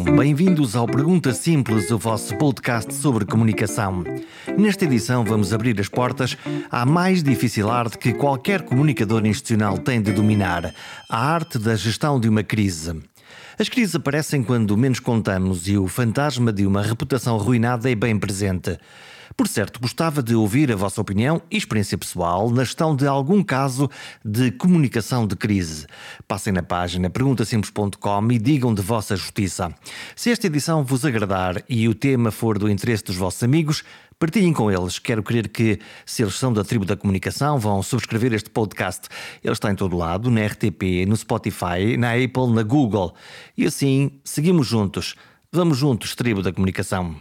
Comunicação. Bem-vindos ao Pergunta Simples, o vosso podcast sobre comunicação. Nesta edição, vamos abrir as portas à mais difícil arte que qualquer comunicador institucional tem de dominar: a arte da gestão de uma crise. As crises aparecem quando menos contamos e o fantasma de uma reputação arruinada é bem presente. Por certo, gostava de ouvir a vossa opinião e experiência pessoal na gestão de algum caso de comunicação de crise. Passem na página perguntasimples.com e digam de vossa justiça. Se esta edição vos agradar e o tema for do interesse dos vossos amigos, Partilhem com eles. Quero crer que, se eles são da tribo da comunicação, vão subscrever este podcast. Ele está em todo lado, na RTP, no Spotify, na Apple, na Google. E assim, seguimos juntos. Vamos juntos, tribo da comunicação.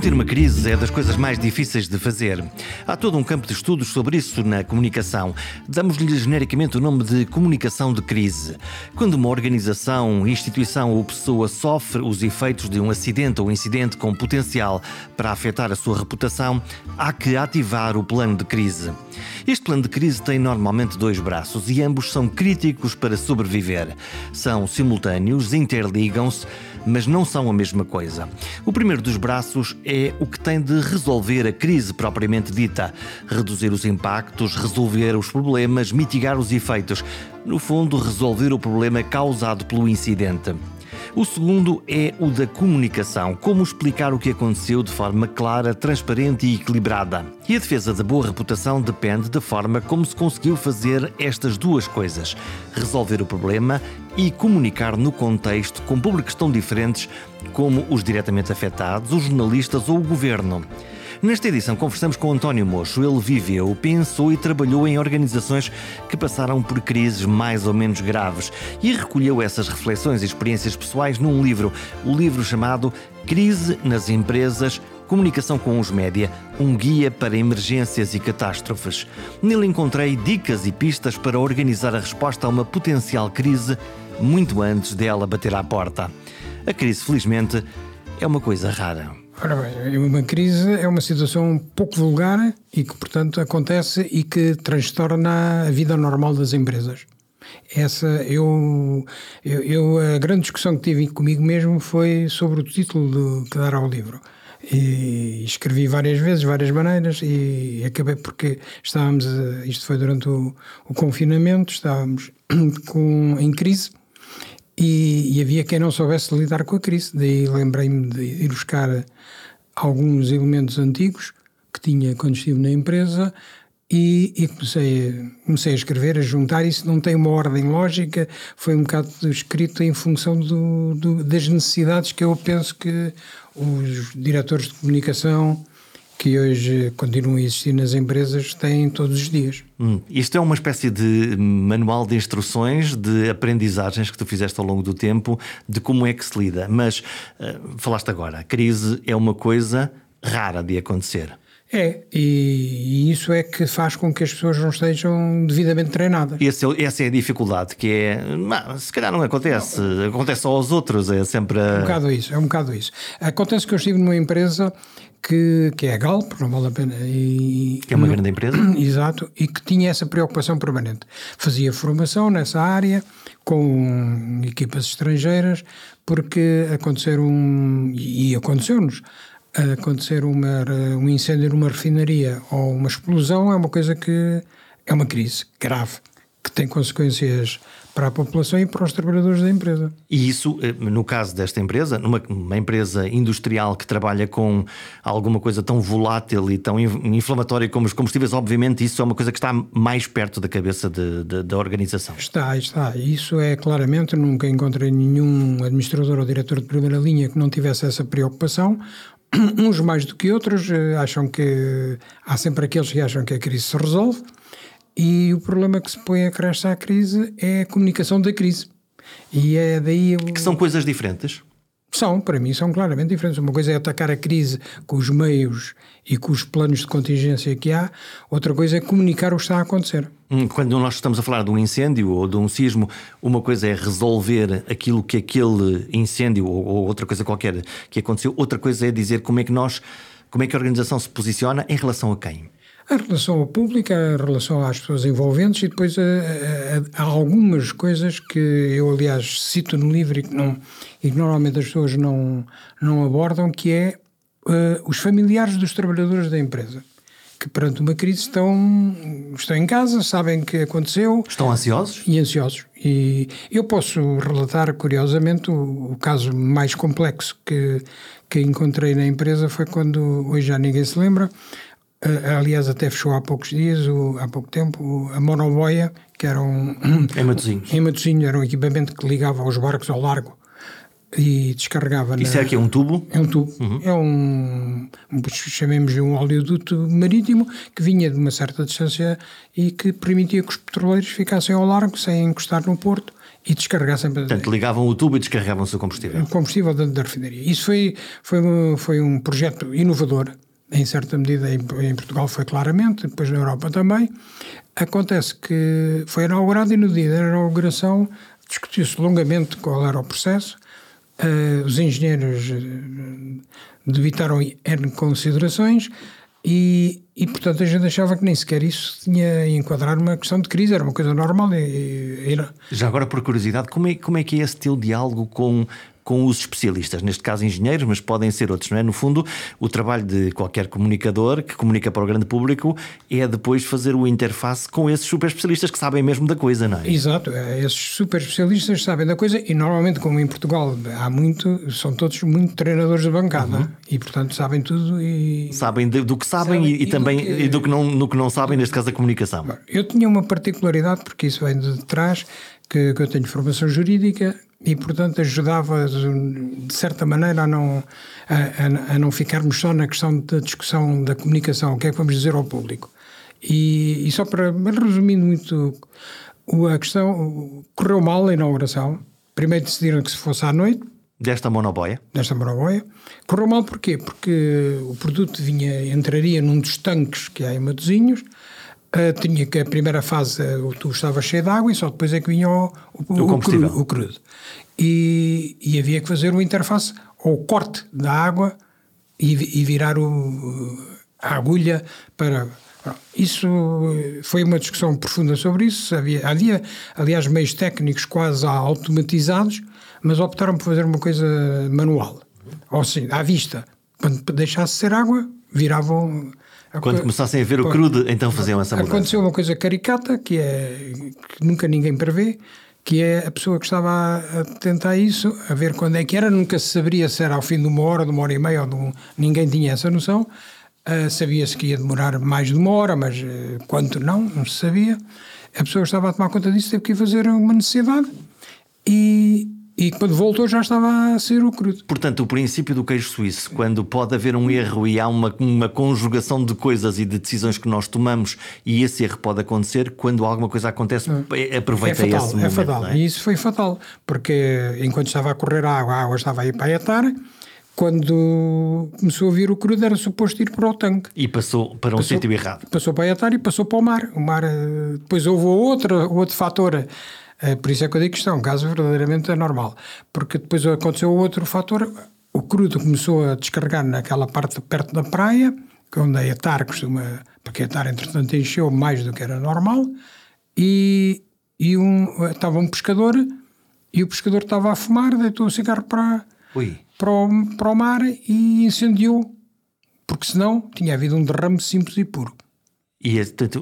Conter uma crise é das coisas mais difíceis de fazer. Há todo um campo de estudos sobre isso na comunicação. Damos-lhe genericamente o nome de comunicação de crise. Quando uma organização, instituição ou pessoa sofre os efeitos de um acidente ou incidente com potencial para afetar a sua reputação, há que ativar o plano de crise. Este plano de crise tem normalmente dois braços e ambos são críticos para sobreviver. São simultâneos, interligam-se mas não são a mesma coisa. O primeiro dos braços é o que tem de resolver a crise propriamente dita, reduzir os impactos, resolver os problemas, mitigar os efeitos. No fundo, resolver o problema causado pelo incidente. O segundo é o da comunicação, como explicar o que aconteceu de forma clara, transparente e equilibrada. E a defesa da boa reputação depende da forma como se conseguiu fazer estas duas coisas: resolver o problema e comunicar no contexto com públicos tão diferentes como os diretamente afetados, os jornalistas ou o governo. Nesta edição conversamos com António Mocho. Ele viveu, pensou e trabalhou em organizações que passaram por crises mais ou menos graves e recolheu essas reflexões e experiências pessoais num livro, o livro chamado Crise nas Empresas Comunicação com os Média, um guia para emergências e catástrofes. Nele encontrei dicas e pistas para organizar a resposta a uma potencial crise muito antes dela bater à porta. A crise, felizmente, é uma coisa rara. Ora bem, uma crise é uma situação pouco vulgar e que, portanto, acontece e que transtorna a vida normal das empresas. Essa, eu, eu, eu, a grande discussão que tive comigo mesmo foi sobre o título do, que dará ao livro. E escrevi várias vezes, várias maneiras, e acabei porque estávamos, isto foi durante o, o confinamento, estávamos com, em crise, e, e, havia quem não soubesse lidar com a crise. Daí lembrei-me de ir buscar alguns elementos antigos que tinha quando estive na empresa e, e, comecei, comecei a escrever, a juntar. Isso não tem uma ordem lógica, foi um bocado escrito em função do, do, das necessidades que eu penso que os diretores de comunicação que hoje continuam a existir nas empresas têm todos os dias. Hum, isto é uma espécie de manual de instruções, de aprendizagens que tu fizeste ao longo do tempo, de como é que se lida. Mas uh, falaste agora, a crise é uma coisa rara de acontecer. É, e, e, isso é que faz com que as pessoas não estejam devidamente treinadas. Esse, essa é a dificuldade, que é, se calhar não acontece, não. acontece só aos outros, é sempre... A... É um bocado isso, é um bocado isso. Acontece que eu estive numa empresa que, que é a Galp, não vale a pena. E, que é uma grande empresa. Exato, e que tinha essa preocupação permanente. Fazia formação nessa área com equipas estrangeiras, porque aconteceram, e aconteceu-nos, acontecer uma, um incêndio numa refinaria ou uma explosão é uma coisa que é uma crise grave, que tem consequências para a população e para os trabalhadores da empresa. E isso, eh, no caso desta empresa, numa uma empresa industrial que trabalha com alguma coisa tão volátil e tão inflamatória como os combustíveis, obviamente isso é uma coisa que está mais perto da cabeça de, de, da organização. Está, está. Isso é claramente, nunca encontrei nenhum administrador ou diretor de primeira linha que não tivesse essa preocupação. Uns mais do que outros eh, acham que há sempre aqueles que acham que a crise se resolve e o problema que se põe a creche à crise é a comunicação da crise. E é daí. Que são coisas diferentes? São, para mim, são claramente diferentes. Uma coisa é atacar a crise com os meios e com os planos de contingência que há, outra coisa é comunicar o que está a acontecer. Hum, quando nós estamos a falar de um incêndio ou de um sismo, uma coisa é resolver aquilo que aquele incêndio ou outra coisa qualquer que aconteceu, outra coisa é dizer como é que nós Como é que a organização se posiciona em relação a quem? Em relação ao público, em relação às pessoas envolventes e depois há algumas coisas que eu, aliás, cito no livro e que, não, e que normalmente as pessoas não, não abordam, que é uh, os familiares dos trabalhadores da empresa que perante uma crise estão, estão em casa, sabem que aconteceu. Estão ansiosos? E ansiosos. E eu posso relatar, curiosamente, o, o caso mais complexo que, que encontrei na empresa foi quando, hoje já ninguém se lembra, aliás até fechou há poucos dias, o, há pouco tempo, a monoboia, que era um... Em Matosinhos. Em era um equipamento que ligava os barcos ao largo e descarregava. Isso na... é que é um tubo? É um tubo. Uhum. É um, chamemos-lhe um oleoduto marítimo que vinha de uma certa distância e que permitia que os petroleiros ficassem ao largo sem encostar no porto e descarregassem. Portanto, ligavam o tubo e descarregavam o seu combustível. O combustível da, da refinaria. Isso foi, foi, foi um projeto inovador. Em certa medida, em, em Portugal foi claramente, depois na Europa também. Acontece que foi inaugurado e no dia da inauguração discutiu-se longamente qual era o processo Uh, os engenheiros uh, debitaram N considerações e, e, portanto, a gente achava que nem sequer isso tinha enquadrar uma questão de crise, era uma coisa normal. E, e, Já agora, por curiosidade, como é, como é que é esse teu diálogo com com os especialistas, neste caso engenheiros, mas podem ser outros, não é? No fundo, o trabalho de qualquer comunicador que comunica para o grande público é depois fazer o interface com esses super especialistas que sabem mesmo da coisa, não é? Exato, é, esses super especialistas sabem da coisa e normalmente, como em Portugal há muito, são todos muito treinadores de bancada uhum. e, portanto, sabem tudo e. Sabem de, do que sabem, sabem e, e, também do que... e do que não, no que não sabem, neste caso, a comunicação. Eu tinha uma particularidade, porque isso vem de trás, que, que eu tenho formação jurídica e, portanto, ajudava de certa maneira a não, a, a, não ficarmos só na questão da discussão da comunicação, o que é que vamos dizer ao público. E, e só para, resumindo muito a questão, correu mal a inauguração. Primeiro decidiram que se fosse à noite. Desta monoboia? Desta monoboia. Correu mal porquê? Porque o produto vinha, entraria num dos tanques que há em Matosinhos, Uh, tinha que a primeira fase o tubo estava cheio de água e só depois é que vinha o, o, o, crudo, o crudo. E, e, havia que fazer uma interface ou corte da água e, e virar o, a agulha para. Isso foi uma discussão profunda sobre isso. Havia, havia, aliás, meios técnicos quase automatizados, mas optaram por fazer uma coisa manual. Ou seja, à vista. Quando deixasse ser água, viravam quando começassem a ver o crudo, então faziam essa mudança. Aconteceu uma coisa caricata, que é que nunca ninguém prevê, que é a pessoa que estava a tentar isso, a ver quando é que era, nunca se saberia se era ao fim de uma hora, de uma hora e meia, ou de um, ninguém tinha essa noção. Uh, Sabia-se que ia demorar mais de uma hora, mas uh, quanto não, não se sabia. A pessoa que estava a tomar conta disso teve que ir fazer uma necessidade e, e quando voltou já estava a ser o crudo. Portanto, o princípio do queijo suíço, quando pode haver um erro e há uma, uma conjugação de coisas e de decisões que nós tomamos e esse erro pode acontecer, quando alguma coisa acontece, é, aproveita é fatal, esse é momento. É fatal. É? E isso foi fatal, porque enquanto estava a correr a água, a água estava a ir para a etar, quando começou a vir o crudo era suposto ir para o tanque. E passou para um sítio errado. Passou para a etar e passou para o mar. O mar eh, depois houve outro, outro fator é, por isso é que eu digo que isto é um caso verdadeiramente anormal. Porque depois aconteceu outro fator, o crudo começou a descarregar naquela parte perto da praia, é onde a etar costuma. Porque a etar, entretanto, encheu mais do que era normal, e, e um, estava um pescador, e o pescador estava a fumar, deitou o cigarro para, para, o, para o mar e incendiou. Porque senão tinha havido um derrame simples e puro. E,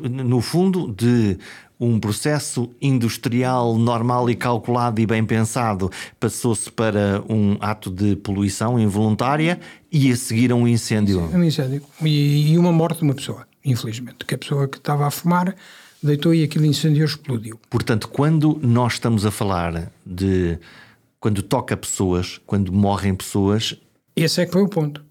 no fundo, de um processo industrial normal e calculado e bem pensado passou-se para um ato de poluição involuntária e a seguir a um incêndio. Um incêndio. E, e uma morte de uma pessoa, infelizmente. Que a pessoa que estava a fumar deitou e aquilo incendiou explodiu. Portanto, quando nós estamos a falar de. Quando toca pessoas, quando morrem pessoas. Esse é que foi o ponto.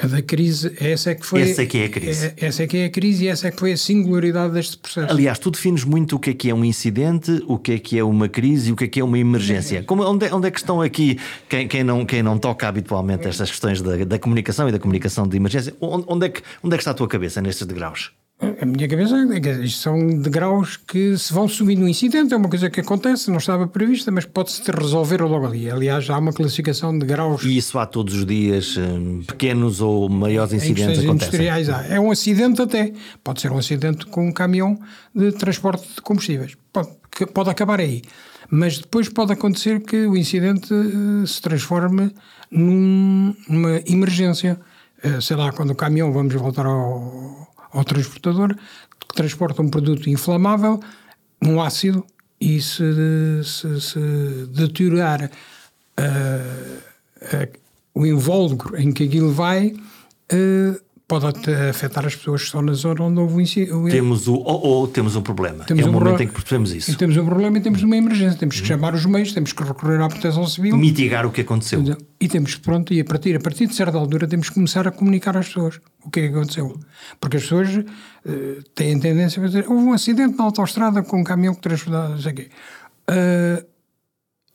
A da crise, essa é que foi. Essa é que é a crise. É, essa é que é a crise e essa é que foi a singularidade deste processo. Aliás, tu defines muito o que é que é um incidente, o que é que é uma crise e o que é que é uma emergência. Como, onde, é, onde é que estão aqui quem, quem, não, quem não toca habitualmente estas questões da, da comunicação e da comunicação de emergência? Onde, onde, é que, onde é que está a tua cabeça nestes degraus? A minha cabeça é que isto são degraus que se vão subindo no incidente, é uma coisa que acontece, não estava prevista, mas pode-se resolver logo ali. Aliás, há uma classificação de graus. E isso há todos os dias, hum, pequenos ou maiores incidentes em industriais há. É um acidente até. Pode ser um acidente com um caminhão de transporte de combustíveis. Pode, pode acabar aí. Mas depois pode acontecer que o incidente uh, se transforme num, numa emergência. Uh, sei lá, quando o caminhão, vamos voltar ao ao transportador que transporta um produto inflamável, um ácido, e se, se, se deteriorar uh, uh, o invólucro em que aquilo vai, uh, pode afetar as pessoas que estão na zona onde houve o incêndio. Temos o ou, ou temos um problema. Temos é um o momento em que percebemos isso. temos um problema e temos uma emergência. Temos que uhum. chamar os meios, temos que recorrer à proteção civil. Mitigar o que aconteceu. E temos pronto, e a partir, a partir de certa altura temos que começar a comunicar às pessoas o que é que aconteceu. Porque as pessoas uh, têm tendência a dizer houve um acidente na autostrada com um caminhão que transportava, não sei o quê. Uh,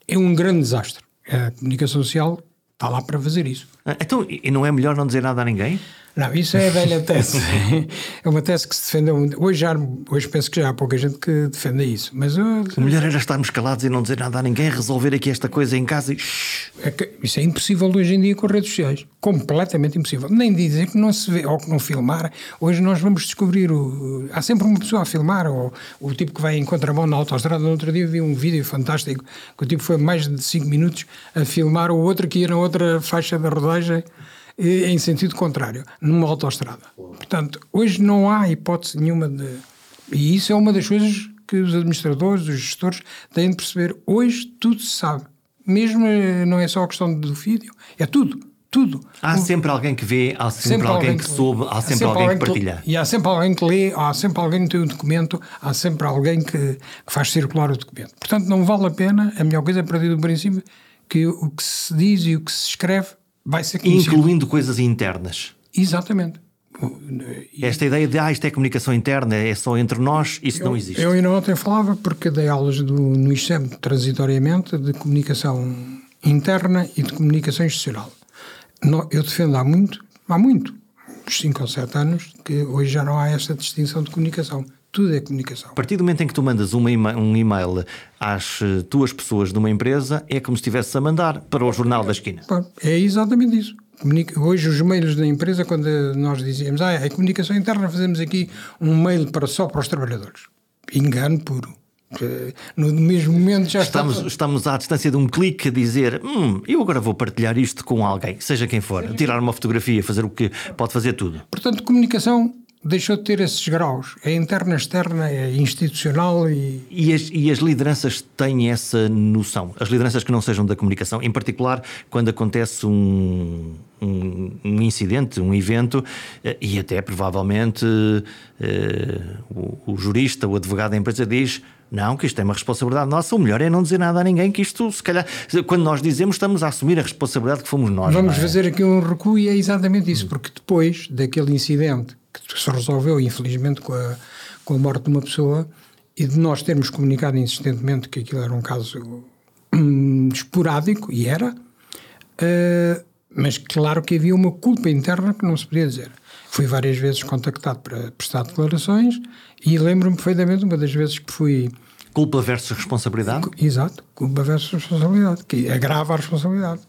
é um grande desastre. A comunicação social está lá para fazer isso. Ah, então, e não é melhor não dizer nada a ninguém? Não, isso é a velha tese. é uma tese que se defende. Hoje, já, hoje penso que já há pouca gente que defenda isso. Mas eu, o melhor era estarmos calados e não dizer nada a ninguém, resolver aqui esta coisa em casa e. É isso é impossível hoje em dia com redes sociais. Completamente impossível. Nem dizer que não se vê ou que não filmar. Hoje nós vamos descobrir. O, há sempre uma pessoa a filmar, ou o tipo que vai em contramão na autostrada. No outro dia vi um vídeo fantástico que o tipo foi mais de 5 minutos a filmar o outro que ia na outra faixa da rodagem em sentido contrário, numa autoestrada. Portanto, hoje não há hipótese nenhuma de. E isso é uma das coisas que os administradores, os gestores têm de perceber. Hoje tudo se sabe. Mesmo eh, não é só a questão do vídeo, é tudo. Tudo. Há sempre alguém que vê, há sempre, sempre alguém, que, que soube, há, há sempre, alguém, alguém que partilha. Que, e há sempre alguém que lê, há sempre alguém que tem o documento, há sempre alguém que, que faz circular o documento. Portanto, não vale a pena, a melhor coisa é partir do princípio que o que se diz e o que se escreve vai ser conhecido. Incluindo coisas internas. Exatamente. Esta ideia de ah, isto é comunicação interna, é só entre nós, isso eu, não existe. Eu ainda ontem falava, porque dei aulas do, no ICEM transitoriamente de comunicação interna e de comunicação institucional. Eu defendo há muito, há muito, uns 5 ou 7 anos, que hoje já não há essa distinção de comunicação. Tudo é comunicação. A partir do momento em que tu mandas uma um e-mail às eh, tuas pessoas de uma empresa, é como se estivesse a mandar para o jornal da esquina. É exatamente isso. Hoje os mails da empresa, quando nós dizíamos, ah, é comunicação interna, fazemos aqui um mail para só para os trabalhadores. Engano puro. No mesmo momento já estamos, estamos à distância de um clique a dizer hum, eu agora vou partilhar isto com alguém, seja quem for, tirar uma fotografia, fazer o que pode fazer tudo. Portanto, comunicação deixou de ter esses graus. É interna, externa, é institucional e. E as, e as lideranças têm essa noção. As lideranças que não sejam da comunicação, em particular quando acontece um, um, um incidente, um evento, eh, e até provavelmente uh, o, o jurista, o advogado da empresa diz. Não, que isto é uma responsabilidade nossa. O melhor é não dizer nada a ninguém, que isto, se calhar, quando nós dizemos, estamos a assumir a responsabilidade que fomos nós. Vamos é? fazer aqui um recuo e é exatamente isso, porque depois daquele incidente que se resolveu, infelizmente, com a, com a morte de uma pessoa e de nós termos comunicado insistentemente que aquilo era um caso hum, esporádico, e era, uh, mas claro que havia uma culpa interna que não se podia dizer. Fui várias vezes contactado para prestar declarações e lembro-me perfeitamente uma das vezes que fui. Culpa versus responsabilidade? Exato, culpa versus responsabilidade, que agrava a responsabilidade.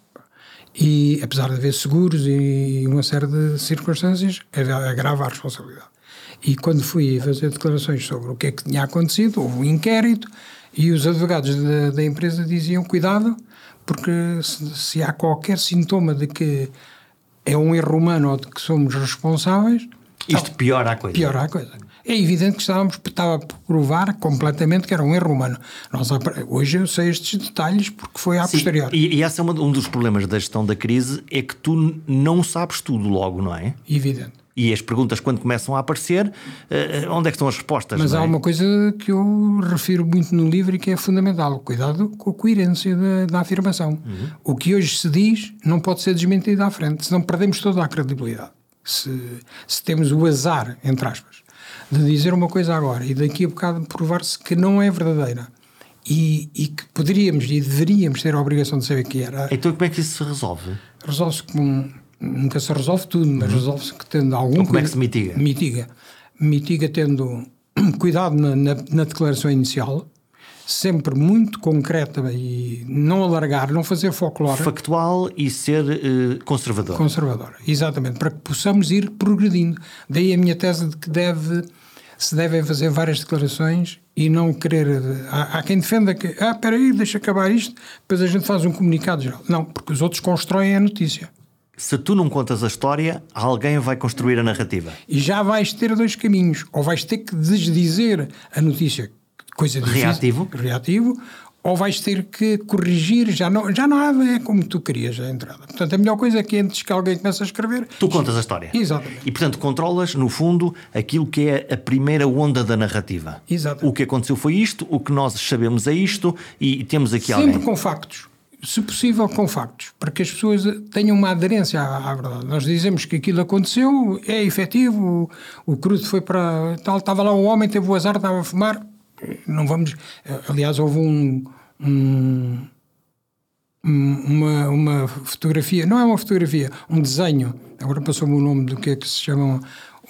E apesar de haver seguros e uma série de circunstâncias, agrava a responsabilidade. E quando fui fazer declarações sobre o que é que tinha acontecido, houve um inquérito e os advogados da, da empresa diziam: cuidado, porque se, se, há qualquer sintoma de que é um erro humano ou de que somos responsáveis. Isto piora a coisa. Piora a coisa é evidente que estávamos, estava a provar completamente que era um erro humano. Nós, hoje eu sei estes detalhes porque foi à posteriori. E, e esse é um dos problemas da gestão da crise, é que tu não sabes tudo logo, não é? Evidente. E as perguntas, quando começam a aparecer, uh, onde é que estão as respostas? Mas há é? uma coisa que eu refiro muito no livro e que é fundamental: cuidado com a coerência da, da afirmação. Uhum. O que hoje se diz não pode ser desmentido à frente, senão perdemos toda a credibilidade. Se, se temos o azar, entre aspas, de dizer uma coisa agora e daqui a bocado provar-se que não é verdadeira. E, e, que poderíamos e deveríamos ter a obrigação de saber que era. Então como é que isso se resolve? Resolve-se com. Nunca se resolve tudo, mas uhum. resolve-se que tendo algum. Então, como é que se mitiga? Mitiga. mitiga tendo cuidado na, na, na declaração inicial, sempre muito concreta e não alargar, não fazer folclore. Factual e ser conservador. Conservador, exatamente, para que possamos ir progredindo. Daí a minha tese de que deve, se devem fazer várias declarações e não querer. Há, há quem defenda que, ah, espera aí, deixa acabar isto, depois a gente faz um comunicado geral. Não, porque os outros constroem a notícia. Se tu não contas a história, alguém vai construir a narrativa. E já vais ter dois caminhos. Ou vais ter que desdizer a notícia coisa difícil, reativo. reativo, ou vais ter que corrigir, já não, já nada é como tu querias a entrada. Portanto, a melhor coisa é que antes que alguém comece a escrever. Tu contas a história. Exatamente. E portanto controlas, no fundo, aquilo que é a primeira onda da narrativa. Exatamente. O que aconteceu foi isto, o que nós sabemos é isto, e temos aqui Sempre alguém. Sempre com factos. Se possível, com factos, para que as pessoas tenham uma aderência à, à verdade. Nós dizemos que aquilo aconteceu, é efetivo, o, o crudo foi para. Tal, estava lá um homem, teve o azar, estava a fumar não vamos. Aliás, houve um, um, uma, uma fotografia, não é uma fotografia, um desenho, agora passou-me o nome do que é que se chama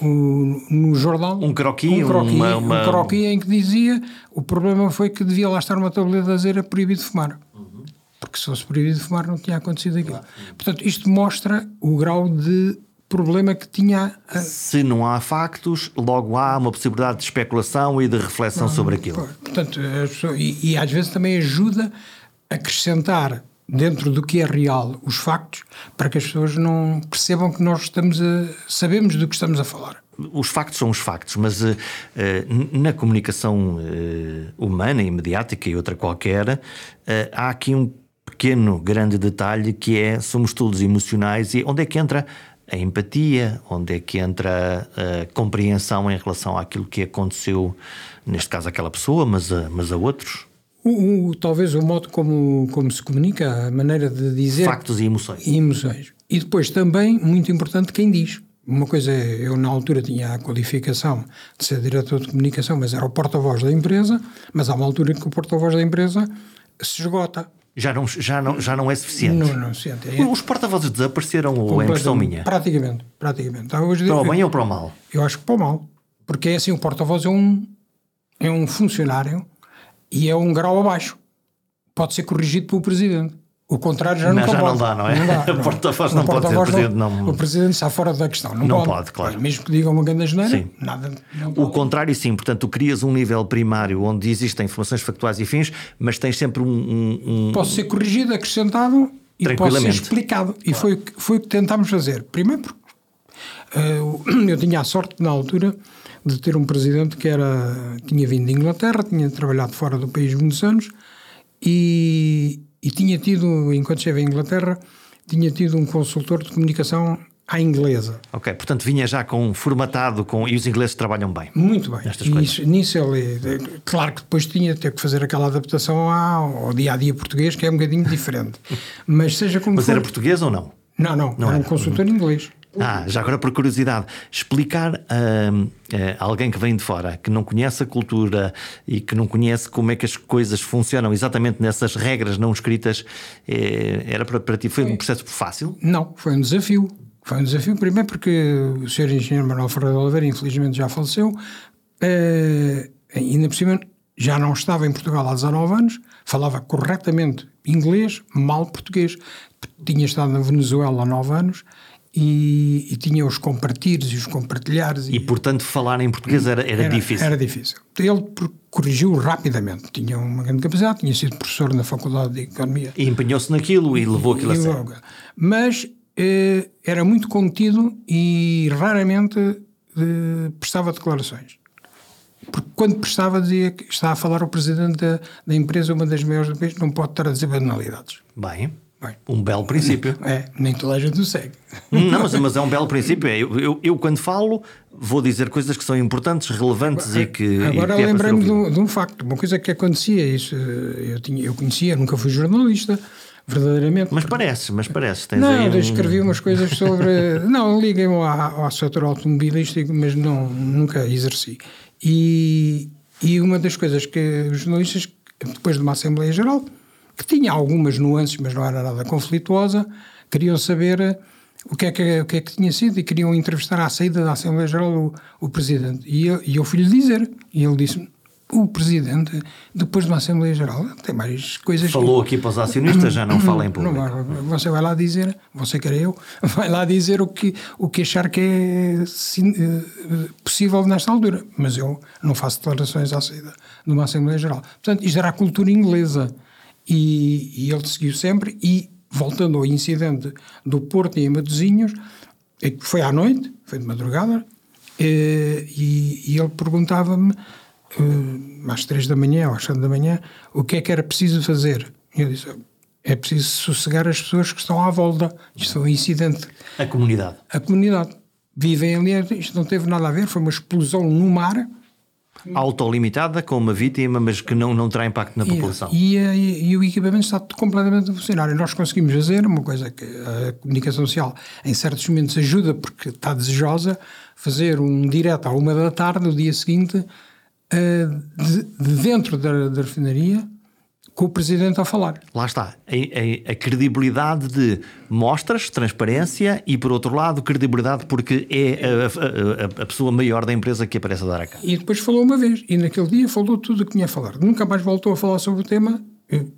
no jornal. Um croquis, um, croquis, uma, uma... um croquis em que dizia o problema foi que devia lá estar uma tableta a dizer é proibido fumar. Uhum. Porque se fosse proibido fumar não tinha acontecido aquilo. Claro. Portanto, isto mostra o grau de problema que tinha. A... Se não há factos, logo há uma possibilidade de especulação e de reflexão não, sobre aquilo. Portanto, e, e, às vezes também ajuda a acrescentar dentro do que é real os factos para que as pessoas não percebam que nós estamos a, sabemos do que estamos a falar. Os factos são os factos, mas uh, na comunicação uh, humana e mediática e outra qualquer, uh, há aqui um pequeno, grande detalhe que é somos todos emocionais e onde é que entra a empatia, onde é que entra a compreensão em relação àquilo que aconteceu, neste caso àquela pessoa, mas a, mas a outros? O, o, talvez o modo como, como se comunica, a maneira de dizer. Factos e emoções. E emoções. E depois também, muito importante, quem diz. Uma coisa é, eu na altura tinha a qualificação de ser diretor de comunicação, mas era o porta-voz da empresa, mas há uma altura em que o porta-voz da empresa se esgota já não, já não, já não é suficiente. Não, não é suficiente. É. Os porta-vozes desapareceram ou é impressão minha? Praticamente, praticamente. Hoje, para o bem ou para o mal? Eu acho que para o mal. Porque é assim, o porta-voz é um, é um funcionário e é um grau abaixo. Pode ser corrigido pelo presidente. O contrário já, não, já não dá, não é? Não dá, não. O porta-voz não, pode ser presidente. Não... O presidente está fora da questão. Não, não pode. pode, claro. Mesmo que diga uma grande geneira, nada. o contrário, sim. Portanto, tu crias um nível primário onde existem informações factuais e fins, mas tens sempre um. um, um... Pode ser corrigido, acrescentado e pode ser explicado. Claro. E foi, foi o que tentámos fazer. Primeiro, porque uh, eu tinha a sorte, na altura, de ter um presidente que era, tinha vindo de Inglaterra, tinha trabalhado fora do país muitos anos e e tinha tido, enquanto esteve em Inglaterra, tinha tido um consultor de comunicação à inglesa. Ok, portanto vinha já com formatado com e os ingleses trabalham bem. Muito bem. Nestas Isso, nisso ele, claro que depois tinha ter que fazer aquela adaptação ao, dia a dia português que é um bocadinho diferente. Mas seja como Mas for, era português ou não? Não, não, não era, era um consultor inglês. Ah, já agora por curiosidade, explicar a, a alguém que vem de fora, que não conhece a cultura e que não conhece como é que as coisas funcionam exatamente nessas regras não escritas, é, era para, para ti, foi um processo fácil? Não, foi um desafio. Foi um desafio, primeiro porque o Sr. Engenheiro Manuel Ferreira de Oliveira, infelizmente, já faleceu, é, ainda por cima já não estava em Portugal há 19 anos, falava corretamente inglês, mal português. Tinha estado na Venezuela há 9 anos e, e, tinha os compartilhos e os compartilhares. E, e, portanto, falar em português era, era, era, difícil? Era difícil. Ele corrigiu rapidamente. Tinha uma grande capacidade, tinha sido professor na Faculdade de Economia. E empenhou-se naquilo e levou aquilo a sério. Mas eh, era muito contido e raramente eh, prestava declarações. Porque quando prestava dizia que está a falar o presidente da, da empresa, uma das maiores do país, não pode estar a dizer banalidades. Bem, um belo princípio. É, nem toda a gente o segue. Não, mas, mas é um belo princípio. Eu, eu, eu, quando falo, vou dizer coisas que são importantes, relevantes agora, e que. Agora é lembrei-me de, de, um facto, uma coisa que acontecia. Isso, eu, tinha, eu conhecia, nunca fui jornalista, verdadeiramente. Mas parece, mas parece. Tens não, eu escrevi umas coisas sobre. não, liguei-me ao, ao setor automobilístico, mas não, nunca exerci. E, e uma das coisas que os jornalistas, depois de uma Assembleia Geral, que tinha algumas nuances, mas não era nada conflituosa, queriam saber o que, é que, o que é que tinha sido e queriam entrevistar à saída da Assembleia Geral o, o Presidente. E eu, e eu fui-lhe dizer, e ele disse o Presidente, depois de uma Assembleia Geral, tem mais coisas... Falou que... aqui para os acionistas, já não fala em público. Não, você vai lá dizer, você quer eu, vai lá dizer o que, o que achar que é eh, possível nesta altura. Mas eu não faço declarações à saída de uma Assembleia Geral. Portanto, isto era a cultura inglesa. E, e ele seguiu sempre e voltando ao incidente do Porto em Matosinhos, é foi à noite, foi de madrugada, eh, e, e ele perguntava-me, eh, às três da manhã ou às sete da manhã, o que é que era preciso fazer. E eu disse, é preciso sossegar as pessoas que estão à volta. Isto foi um incidente. A comunidade. A comunidade. Vivem ali, isto não teve nada a ver, foi uma explosão no mar autolimitada com uma vítima, mas que não, não terá impacto na população. E, e, e, o equipamento está completamente a funcionar. E nós conseguimos fazer uma coisa que a comunicação social, em certos momentos, ajuda porque está desejosa, fazer um direto à uma da tarde, no dia seguinte, uh, de, de, dentro da, da refinaria, com o Presidente a falar. Lá está. A, a, a, credibilidade de mostras, transparência e, por outro lado, credibilidade porque é a, a, pessoa maior da empresa que aparece a dar a cara. E depois falou uma vez. E naquele dia falou tudo o que tinha a falar. Nunca mais voltou a falar sobre o tema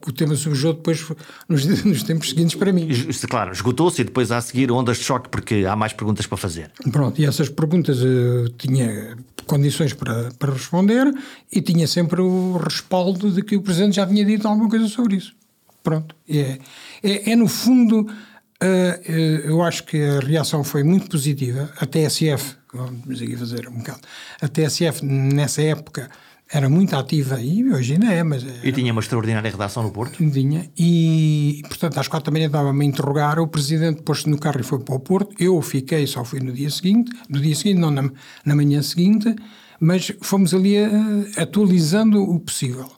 o tema surgiu depois nos, nos, tempos seguintes para mim. Claro, esgotou-se e depois há a seguir ondas de choque porque há mais perguntas para fazer. Pronto, e essas perguntas eu tinha condições para, para responder e tinha sempre o respaldo de que o Presidente já tinha dito alguma coisa sobre isso. Pronto, é, é, é no fundo, uh, eu acho que a reação foi muito positiva. A TSF, vamos aqui fazer um bocado, a TSF nessa época era muito ativa e hoje ainda é, mas... E tinha uma extraordinária redação no Porto? Tinha, e portanto às quatro da manhã estava-me a interrogar, o Presidente pôs-se no carro e foi para o Porto, eu fiquei, só fui no dia seguinte, no dia seguinte, não na, na manhã seguinte, mas fomos ali uh, atualizando o possível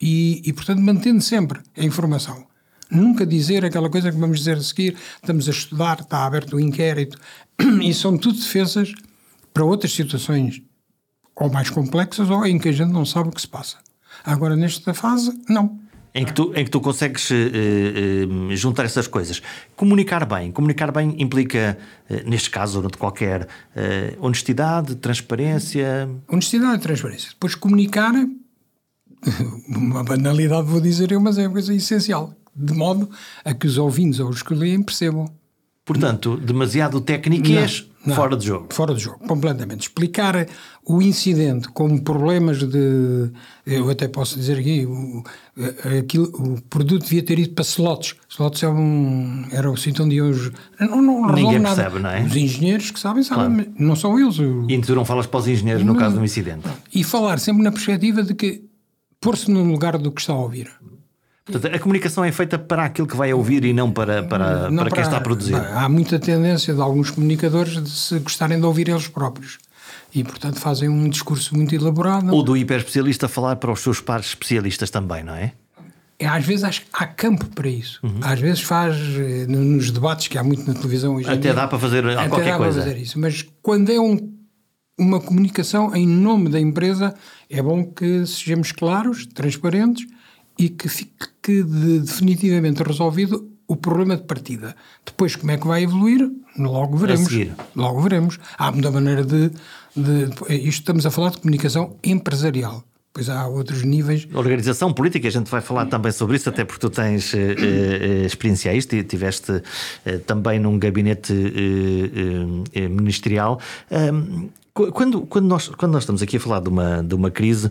e, e portanto mantendo sempre a informação. Nunca dizer aquela coisa que vamos dizer a seguir, estamos a estudar, está aberto o inquérito, e são tudo defesas para outras situações ou mais complexas ou em que a gente não sabe o que se passa. Agora, nesta fase, não. Em que tu, em que tu consegues uh, uh, juntar essas coisas. Comunicar bem. Comunicar bem implica, uh, neste caso, ou de qualquer, honestidade, transparência. Honestidade e transparência. Depois, comunicar, uma banalidade vou dizer eu, mas é uma coisa essencial. De modo a que os ouvintes ou os que leem percebam. Portanto, demasiado técnicas não, fora de jogo. Fora de jogo, completamente. Explicar o incidente como problemas de. Eu até posso dizer aqui, o, aquilo, o produto devia ter ido para slots. Slots é um, era o sítio onde hoje. Não, não Ninguém nada. percebe, não é? Os engenheiros que sabem, sabem, claro. não são eles. E tu não falas para os engenheiros não, no caso de um incidente. E falar sempre na perspectiva de que pôr-se no lugar do que está a ouvir. Portanto, a comunicação é feita para aquilo que vai ouvir e não para, para, não para, para quem está a produzir. Há muita tendência de alguns comunicadores de se gostarem de ouvir eles próprios. E, portanto, fazem um discurso muito elaborado. Ou do hiperespecialista falar para os seus pares especialistas também, não é? é às vezes acho, há campo para isso. Uhum. Às vezes faz, eh, nos debates que há muito na televisão hoje Até dia, dá para fazer até qualquer dá coisa. Para fazer isso. Mas quando é um, uma comunicação em nome da empresa, é bom que sejamos claros, transparentes e que fique de, definitivamente resolvido o problema de partida. Depois, como é que vai evoluir? Logo veremos. Logo veremos. Há muita maneira de, de. Isto estamos a falar de comunicação empresarial. Pois há outros níveis. Organização política, a gente vai falar também sobre isso, até porque tu tens eh, eh, experiência a isto e estiveste eh, também num gabinete ministerial. quando, quando, nós, quando nós estamos aqui a falar de uma, de uma crise,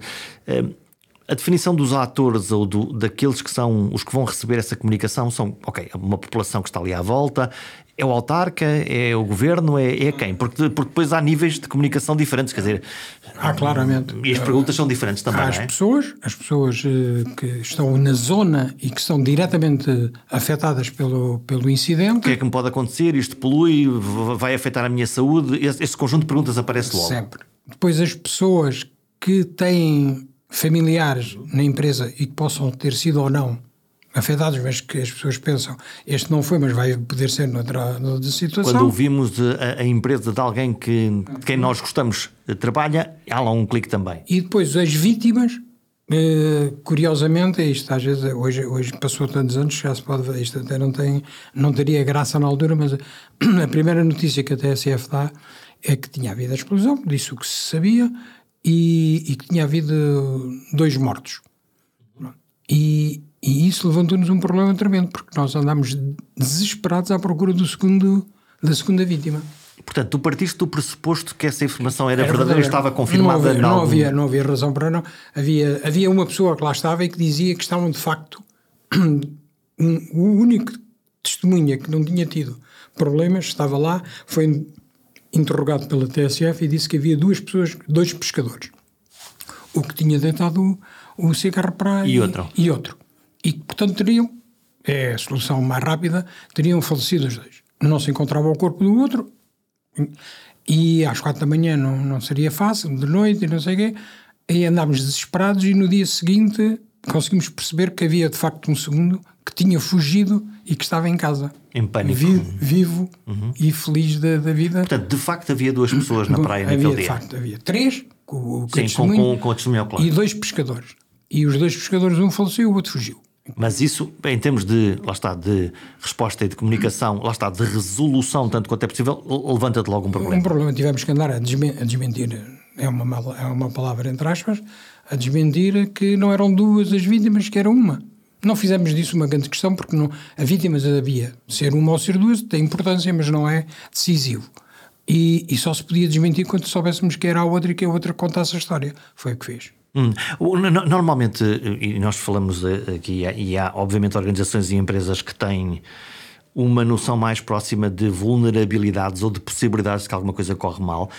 a definição dos atores ou do, daqueles que são os que vão receber essa comunicação são, ok, uma população que está ali à volta, é o autarca, é o governo, é, é quem? Porque, porque depois há níveis de comunicação diferentes, quer dizer. Há claramente. E as perguntas são diferentes também. Há as é? pessoas, as pessoas eh, que estão na zona e que são diretamente afetadas pelo, pelo incidente. O que é que me pode acontecer? Isto polui, vai afetar a minha saúde? Esse, esse conjunto de perguntas aparece logo. Sempre. Depois as pessoas que têm familiares na empresa e que possam ter sido ou não afetados, mas que as pessoas pensam este não foi, mas vai poder ser noutra, noutra situação. Quando ouvimos a, a, empresa de alguém que, de quem nós gostamos trabalha, há lá um clique também. E depois as vítimas Uh, curiosamente, isto às vezes, hoje, hoje passou tantos anos, já se pode ver, isto até não, tem, não teria graça na altura, mas a primeira notícia que a TSF dá é que tinha havido a explosão, disse o que se sabia, e, e que tinha havido dois mortos. E, e isso levantou-nos um problema tremendo, porque nós andámos desesperados à procura do segundo, da segunda vítima. Portanto, tu partiste do pressuposto que essa informação era, era verdadeira, estava confirmada? Não havia, não, havia, não havia razão para não. Havia, havia uma pessoa que lá estava e que dizia que estavam de facto um, o único testemunha que não tinha tido problemas estava lá, foi interrogado pela TSF e disse que havia duas pessoas, dois pescadores. O que tinha deitado o, o cigarro para e, e outro. E outro. E portanto teriam, é a solução mais rápida, teriam falecido os dois. Não se encontrava o corpo do outro, e às quatro da manhã não, não seria fácil, de noite e não sei o quê. E andámos desesperados e no dia seguinte conseguimos perceber que havia de facto um segundo que tinha fugido e que estava em casa. Em pânico. Vivo, vivo uhum. e feliz da, da, vida. Portanto, de facto havia duas pessoas na praia havia, naquele dia. De facto, havia três, com, com, Sim, com, com, com o testemunho E dois pescadores. E os dois pescadores, um faleceu e o outro fugiu. Mas isso, em termos de, lá está, de resposta e de comunicação, lá está, de resolução, tanto quanto é possível, levanta-te logo um problema. Um problema, tivemos que andar a, desmentir, é uma, é uma palavra entre aspas, a desmentir que não eram duas as vítimas, que era uma. Não fizemos disso uma grande questão, porque não, a vítima havia. Ser uma ou ser duas tem importância, mas não é decisivo. E, e só se podia desmentir quando soubéssemos que era a outra e que a outra contasse a história. Foi o que fez. Hum. Normalmente, e nós falamos aqui, e há obviamente organizações e empresas que têm uma noção mais próxima de vulnerabilidades ou de possibilidades de que alguma coisa corre mal.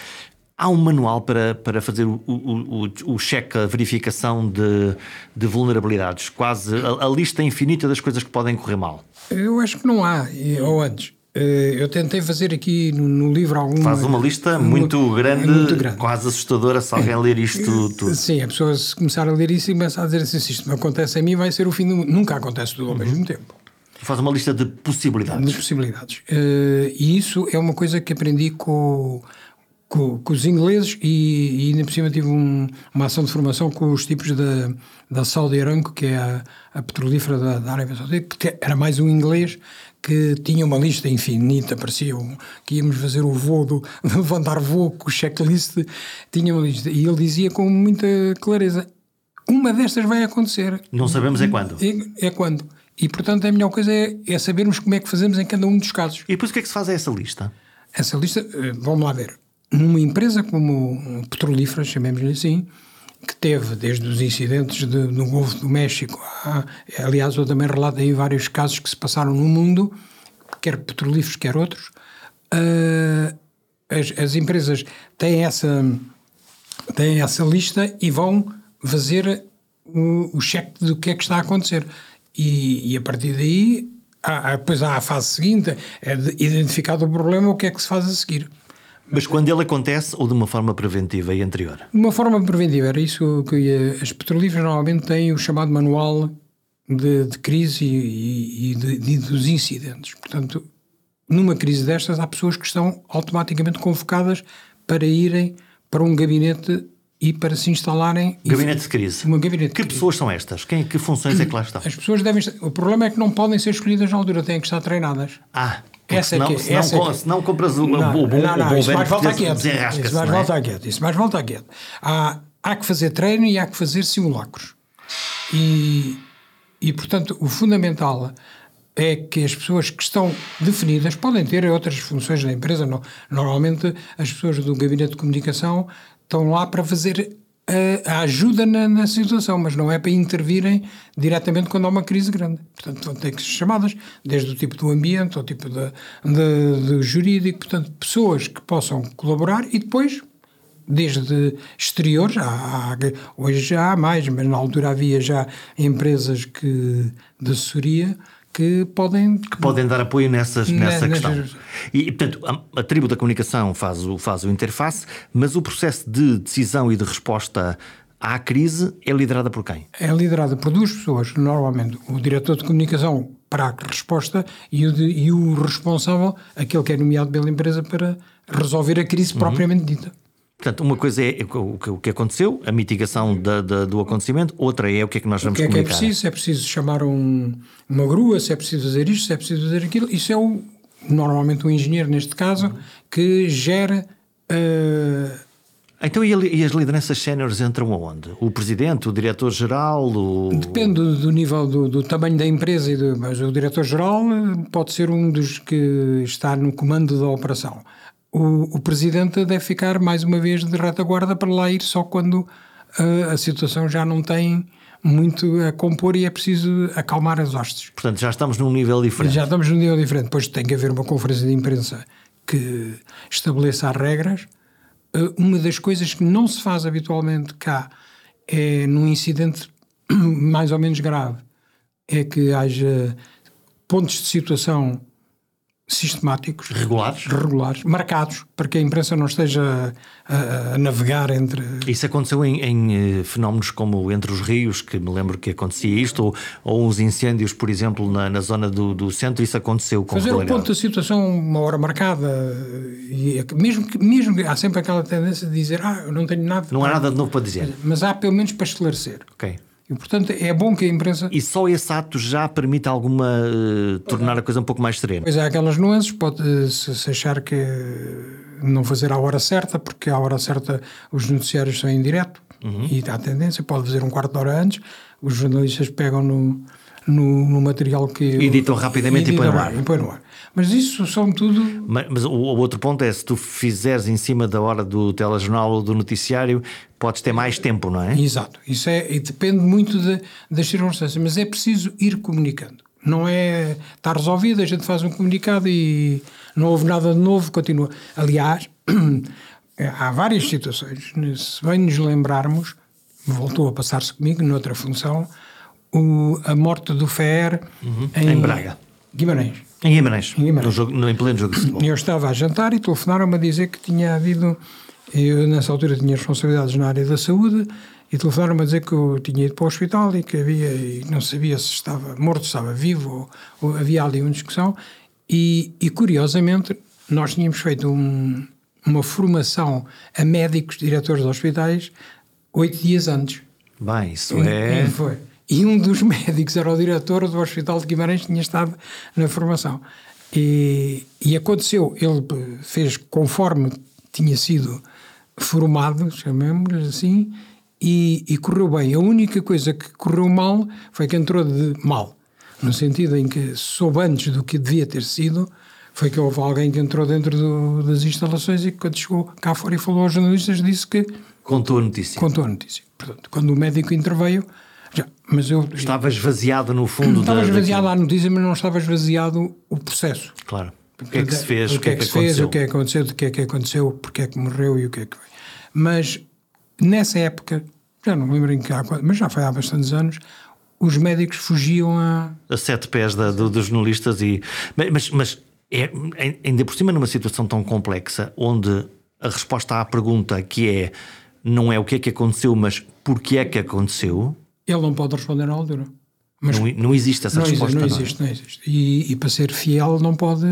Há um manual para, para fazer o, o, o, o cheque, a verificação de, de vulnerabilidades, quase a, a, lista infinita das coisas que podem correr mal. Eu acho que não há, ou antes. Eh, eu tentei fazer aqui no, no livro alguma. Faz uma lista muito, grande, muito grande, quase assustadora se alguém ler isto eh, tudo. Sim, a pessoa se começar a ler isso e começar a dizer assim: se isto me acontece a mim, vai ser o fim do mundo. Nunca acontece tudo ao uhum. mesmo tempo. Faz uma lista de possibilidades. De possibilidades. Uh, e isso é uma coisa que aprendi com, com, com os ingleses e, e ainda por cima tive um, uma ação de formação com os tipos da, da Saudi Aramco, que é a, a petrolífera da, da Arábia Saudita, que era mais um inglês que tinha uma lista infinita, parecia um, que íamos fazer o voo, do, levantar voo com o checklist, tinha uma lista. E ele dizia com muita clareza: uma destas vai acontecer. Não sabemos é quando. É, é quando. E portanto a melhor coisa é, é, sabermos como é que fazemos em cada um dos casos. E depois o que é que se faz a essa lista? Essa lista, eh, vamos lá ver. Numa empresa como petrolífera, chamemos-lhe assim, que teve desde os incidentes de, no Golfo do México, a, aliás, eu também relato aí vários casos que se passaram no mundo, quer petrolíferos, quer outros. Uh, as, as, empresas têm essa, têm essa lista e vão fazer o, o cheque do que é que está a acontecer. E, e a partir daí, há, depois há a fase seguinte, é de identificado o problema, o que é que se faz a seguir. Mas quando ele acontece ou de uma forma preventiva e anterior? De uma forma preventiva, era isso que ia. As petrolíferas normalmente têm o chamado manual de, de crise e, e, de, de, dos incidentes. Portanto, numa crise destas, há pessoas que estão automaticamente convocadas para irem para um gabinete e para se instalarem. Gabinete de crise. Uma gabinete que pessoas são estas? Quem, que funções é que lá estão? As pessoas devem. O problema é que não podem ser escolhidas na altura, têm que estar treinadas. Ah, essa senão, é que, senão, essa é que... senão compras o, não, o, bom, não, não, o bom isso mais volta quieto. Isso mais é? volta quieto. Isso mais volta quieto. Há, há que fazer treino e há que fazer simulacros. E, e, portanto, o fundamental é que as pessoas que estão definidas podem ter outras funções da empresa. Normalmente, as pessoas do gabinete de comunicação estão lá para fazer a, ajuda na, na, situação, mas não é para intervirem diretamente quando há uma crise grande. Portanto, vão ter que ser chamadas, desde o tipo do ambiente, ao tipo de, de, de jurídico, portanto, pessoas que possam colaborar e depois desde exteriores, há, há, hoje já há mais, mas na altura havia já empresas que, de assessoria que podem que podem dar apoio nessas, nessa questão. E, portanto, a, a, tribo da comunicação faz o, faz o interface, mas o processo de decisão e de resposta à crise é liderada por quem? É liderada por duas pessoas, normalmente o diretor de comunicação para a resposta e o, de, e o responsável, aquele que é nomeado pela empresa para resolver a crise uhum. propriamente dita. Portanto, uma coisa é o que aconteceu, a mitigação da, da, do acontecimento, outra é o que é que nós vamos comunicar. O que é que é preciso? É preciso chamar um, uma grua, se é preciso fazer isto, se é preciso fazer aquilo. Isso é o, normalmente o um engenheiro, neste caso, que gera. Uh... Então, e as lideranças séniores entram aonde? O presidente, o diretor-geral? O... Depende do, do nível, do, do, tamanho da empresa, e do, mas o diretor-geral pode ser um dos que está no comando da operação o, o presidente deve ficar mais uma vez de retaguarda para lá ir só quando uh, a situação já não tem muito a compor e é preciso acalmar as hostes. Portanto, já estamos num nível diferente. Já estamos num nível diferente. Depois tem que haver uma conferência de imprensa que estabeleça as regras. Uh, uma das coisas que não se faz habitualmente cá é num incidente mais ou menos grave é que haja pontos de situação sistemáticos, regulares, regulares, marcados, para que a imprensa não esteja a, a navegar entre. Isso aconteceu em, em, eh, fenómenos como entre os rios, que me lembro que acontecia isto, ou, ou uns incêndios, por exemplo, na, na zona do, do centro, isso aconteceu com Fazer o ponto da situação uma hora marcada, e é mesmo que mesmo há sempre aquela tendência de dizer, ah, eu não tenho nada. Não há nada de novo para dizer. Mas há pelo menos para esclarecer. Ok. E, portanto, é bom que a imprensa. E só esse ato já permite alguma. Uh, tornar a coisa um pouco mais serena. Pois é, aquelas nuances, pode-se eh, achar que não fazer à hora certa, porque à hora certa os noticiários são em direto uhum. e há tendência, pode fazer um quarto de hora antes, os jornalistas pegam no, no, no material que. Editam rapidamente e, e põem no ar. E põem no ar. Mas isso são tudo. Mas, mas o, o, outro ponto é: se tu fizeres em cima da hora do telejornal ou do noticiário, podes ter mais tempo, não é? Exato. Isso é, e depende muito de, das circunstâncias, mas é preciso ir comunicando. Não é. Está resolvido, a gente faz um comunicado e não houve nada de novo, continua. Aliás, há várias situações. Se bem nos lembrarmos, voltou a passar-se comigo, noutra função, o, a morte do FER uhum, em, em Braga. Guimarães. Em Guimarães, em Guimarães. No, jogo, no, em pleno jogo de futebol. Eu estava a jantar e telefonaram-me a dizer que tinha havido. Eu, nessa altura, tinha responsabilidades na área da saúde e telefonaram-me a dizer que eu tinha ido para o hospital e que havia. E não sabia se estava morto, se estava vivo, ou, ou havia ali uma discussão. E, e curiosamente, nós tínhamos feito um, uma formação a médicos, diretores de hospitais, oito dias antes. Bem, isso é. E foi. E um dos médicos era o diretor do Hospital de Guimarães, tinha estado na formação. E, e aconteceu, ele fez conforme tinha sido formado, chamemos-lhe assim, e, e, correu bem. A única coisa que correu mal foi que entrou de mal, no sentido em que soube antes do que devia ter sido, foi que houve alguém que entrou dentro do, das instalações e que quando chegou cá fora e falou aos jornalistas disse que... Contou a notícia. Contou a notícia. Portanto, quando o médico interveio, já, mas eu, estava esvaziado no fundo Estava da, esvaziado a notícia, mas não estava esvaziado o processo. Claro. O que é que se fez? O que é que, se fez? O que é que aconteceu? O que é que aconteceu? Porque é que morreu e o que é que foi? Mas nessa época, já não me lembro em que há, mas já foi há bastantes anos, os médicos fugiam a. A sete pés da, do, dos jornalistas e. Mas, mas é, ainda por cima numa situação tão complexa, onde a resposta à pergunta que é não é o que é que aconteceu, mas porquê é que aconteceu, ele não pode responder na altura. Mas não, não existe essa não resposta. Existe, não, não, existe, não existe. E, e, para ser fiel não pode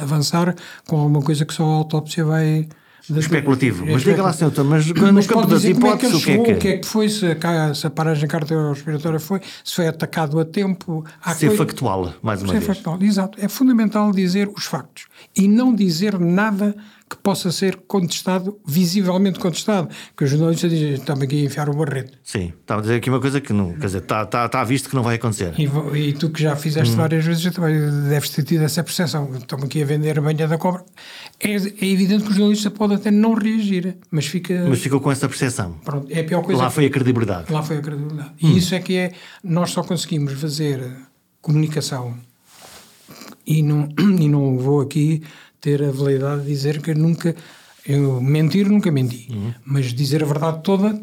avançar com alguma coisa que só a autópsia vai. Especulativo. É mas diga lá, senhor, mas, mas no campo das hipóteses, o que é que é? O que é que foi, se a, se a paragem cardiorrespiratória foi, se foi atacado a tempo. Ser coisa... factual, mais uma ser vez. Factual, exato. É fundamental dizer os factos e não dizer nada que possa ser contestado, visivelmente contestado. Que os jornalistas dizem, estamos aqui a enfiar o barreto. Sim, estava a dizer aqui uma coisa que não, quer dizer, está, está, está visto que não vai acontecer. E, e tu que já fizeste hum. várias vezes, também deves ter tido essa percepção. Estamos aqui a vender a banha da cobra. É, é, evidente que o jornalista pode até não reagir, mas fica. Mas ficou com essa percepção. Pronto, é a pior coisa. Lá foi a credibilidade. Lá foi a credibilidade. Hum. E isso é que é. Nós só conseguimos fazer comunicação e não, e não vou aqui ter a validade de dizer que nunca eu mentir nunca menti, uhum. mas dizer a verdade toda.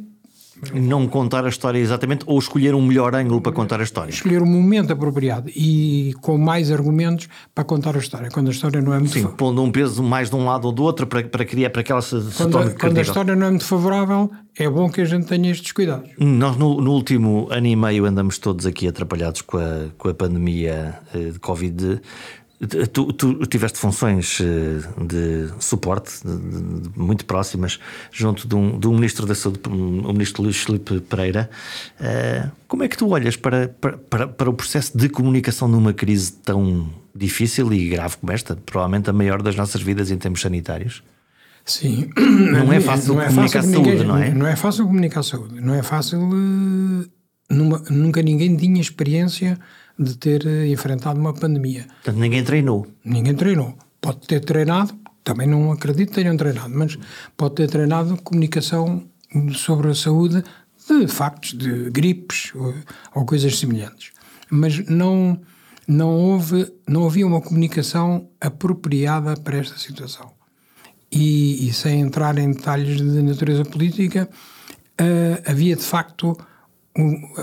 Não contar a história exatamente ou escolher um melhor ângulo para contar a história. Escolher o um momento apropriado e com mais argumentos para contar a história. Quando a história não é muito. Sim, pondo um peso mais de um lado ou do outro para, para criar para que ela se, se quando, torne Quando a história não é muito favorável, é bom que a gente tenha estes cuidados. Nós, no, no último ano e meio, andamos todos aqui atrapalhados com a, com a pandemia eh, de Covid Tu, tu, tiveste funções eh, de suporte de, de, muito próximas junto de um, um, ministro da Saúde, o ministro Luís Felipe Pereira. Uh, como é que tu olhas para, para, para o processo de comunicação numa crise tão difícil e grave como esta? Provavelmente a maior das nossas vidas em termos sanitários. Sim. Não é fácil não é comunicar fácil saúde, não é? Não é fácil comunicar saúde. Não é fácil. Numa, nunca ninguém tinha experiência de ter eh, enfrentado uma pandemia. Portanto, ninguém treinou. Ninguém treinou. Pode ter treinado, também não acredito que tenham treinado, mas pode ter treinado comunicação sobre a saúde de factos, de gripes ou, ou coisas semelhantes. Mas não, não, houve, não havia uma comunicação apropriada para esta situação. E, e sem entrar em detalhes de natureza política, uh, havia de facto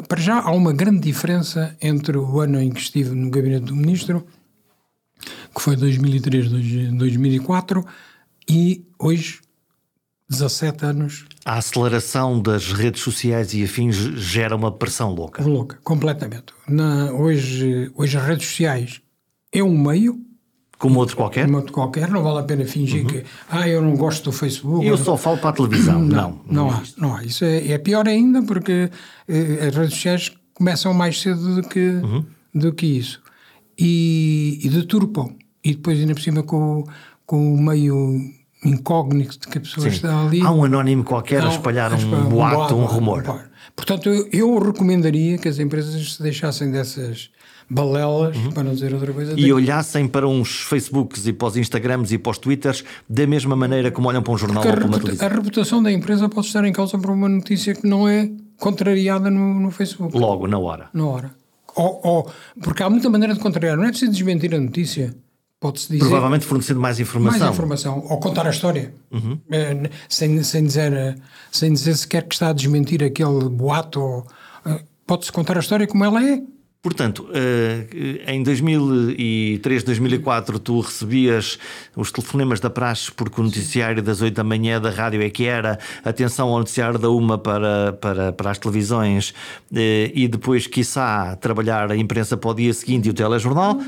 para já há uma grande diferença entre o ano em que estive no gabinete do ministro, que foi 2003, 2004, e hoje, 17 anos. A aceleração das redes sociais e afins gera uma pressão louca. Louca, completamente. Na, hoje, hoje as redes sociais é um meio, como outro qualquer? Como outro qualquer, não vale a pena fingir uhum. que ah, eu não gosto do Facebook. Eu só falo para a televisão. Não, não, não, não há. Não há. Isso é, é pior ainda porque eh, as redes sociais começam mais cedo do que, uhum. do que isso. E, e deturpam. E depois, ainda por cima, com, com o meio incógnito de que a pessoa Sim. está ali. Há um anónimo qualquer a espalhar um, um, boato, um, um rumor. Portanto, eu, eu recomendaria que as empresas se deixassem dessas balelas, uhum. para não dizer outra coisa. E olhassem para uns Facebooks e para os Instagrams e para os Twitters da mesma maneira como olham para um jornal Porque ou para uma televisão. A reputação da empresa pode estar em causa por uma notícia que não é contrariada no, no Facebook. Logo, na hora. Na hora. Ou, ou, porque há muita maneira de contrariar. Não é preciso desmentir a notícia. Pode-se dizer. Provavelmente fornecendo mais informação. Mais informação. Ou contar a história. Uhum. É, sem, sem, dizer, sem dizer sequer que está a desmentir aquele boato. Eh, pode-se contar a história como ela é. Portanto, eh, em 2003, 2004, tu recebias os telefonemas da praxe porque o noticiário das 8 da manhã da rádio é que era atenção ao noticiário da uma para, para, para as televisões eh, e depois, quiçá, trabalhar a imprensa para o dia seguinte e o telejornal.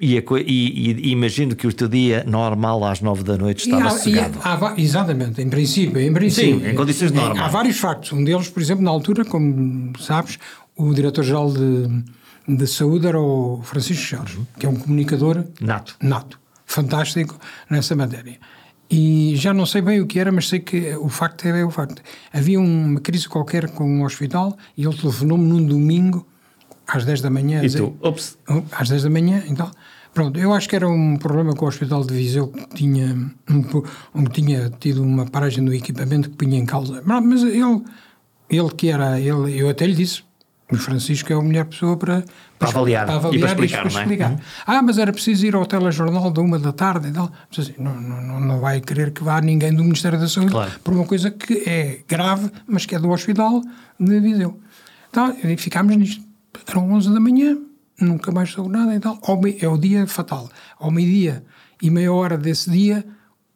E, e, e, imagino que o teu dia normal às nove da noite estava há, sossegado. Há, exatamente, em princípio, em princípio. Sim, em condições normais. Há vários factos. Um deles, por exemplo, na altura, como sabes, o diretor-geral de de saúde era o Francisco Jorge, uhum. que é um comunicador nato. nato, fantástico nessa matéria. E já não sei bem o que era, mas sei que o facto é o facto. Havia uma crise qualquer com um hospital e ele telefonou-me num domingo às 10 da manhã. E dizer, tu? Ops. Às 10 da manhã, então. Pronto, eu acho que era um problema com o Hospital de Viseu que tinha, um, que tinha tido uma paragem do equipamento que punha em causa. Mas ele, ele que era, ele, eu até lhe disse, o Francisco é a melhor pessoa para, para, avaliar, para avaliar e para explicar. Para explicar. É? Ah, mas era preciso ir ao telejornal da uma da tarde e tal. Assim, não, não, não vai querer que vá ninguém do Ministério da Saúde claro. por uma coisa que é grave, mas que é do Hospital de Viseu. Então, ficámos nisto. Eram 11 da manhã, nunca mais soube nada e tal. É o dia fatal. Ao meio-dia e meia hora desse dia,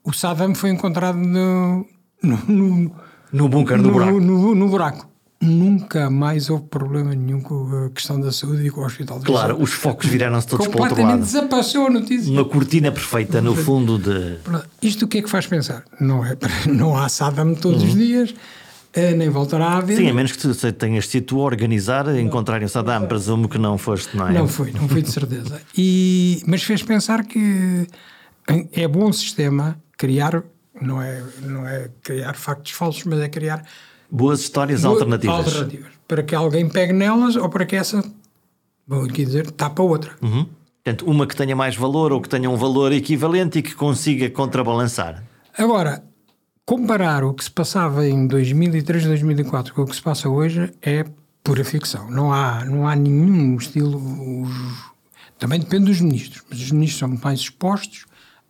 o Saddam foi encontrado no... No, no, no bunker do buraco. No, no buraco nunca mais houve problema nenhum com a questão da saúde e com o hospital. Claro, os focos viraram-se todos para o outro lado. desapareceu a notícia. Uma cortina perfeita no fundo de... Isto o que é que faz pensar? Não, é, não há Saddam todos uhum. os dias, eh, nem voltará a haver. Sim, a menos que tu tenhas sido tu a organizar, não. encontrarem o Saddam, presumo que não foste, não é? Não fui, não fui de certeza. E, mas fez pensar que é bom sistema criar, não é, não é criar factos falsos, mas é criar Boas histórias Boa, alternativas. Alternativas. Para que alguém pegue nelas ou para que essa, vou aqui dizer, tapa outra. Uhum. Portanto, uma que tenha mais valor ou que tenha um valor equivalente e que consiga contrabalançar. Agora, comparar o que se passava em 2003, 2004 com o que se passa hoje é pura ficção. Não há, não há nenhum estilo. Também depende dos ministros, mas os ministros são mais expostos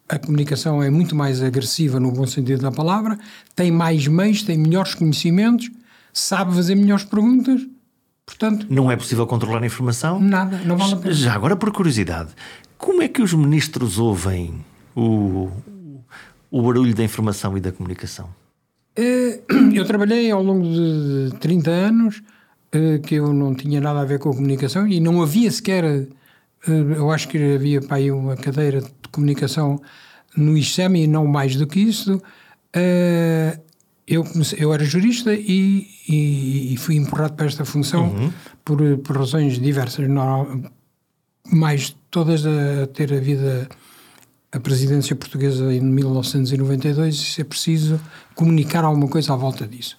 a comunicação é muito mais agressiva no bom sentido da palavra, tem mais meios, tem melhores conhecimentos, sabe fazer melhores perguntas. Portanto, não é possível controlar a informação? Nada, não vale a pena. Já agora, por curiosidade, como é que os ministros ouvem o, o barulho da informação e da comunicação? Eh, eu trabalhei ao longo de 30 anos eh, que eu não tinha nada a ver com a comunicação e não havia sequer eu acho que havia para aí uma cadeira de comunicação no ICEM e não mais do que isso. Uh, eu, comecei, eu era jurista e, e, e, fui empurrado para esta função uhum. por, por, razões diversas, não, mais todas a ter a vida a presidência portuguesa em 1992 e é preciso comunicar alguma coisa à volta disso.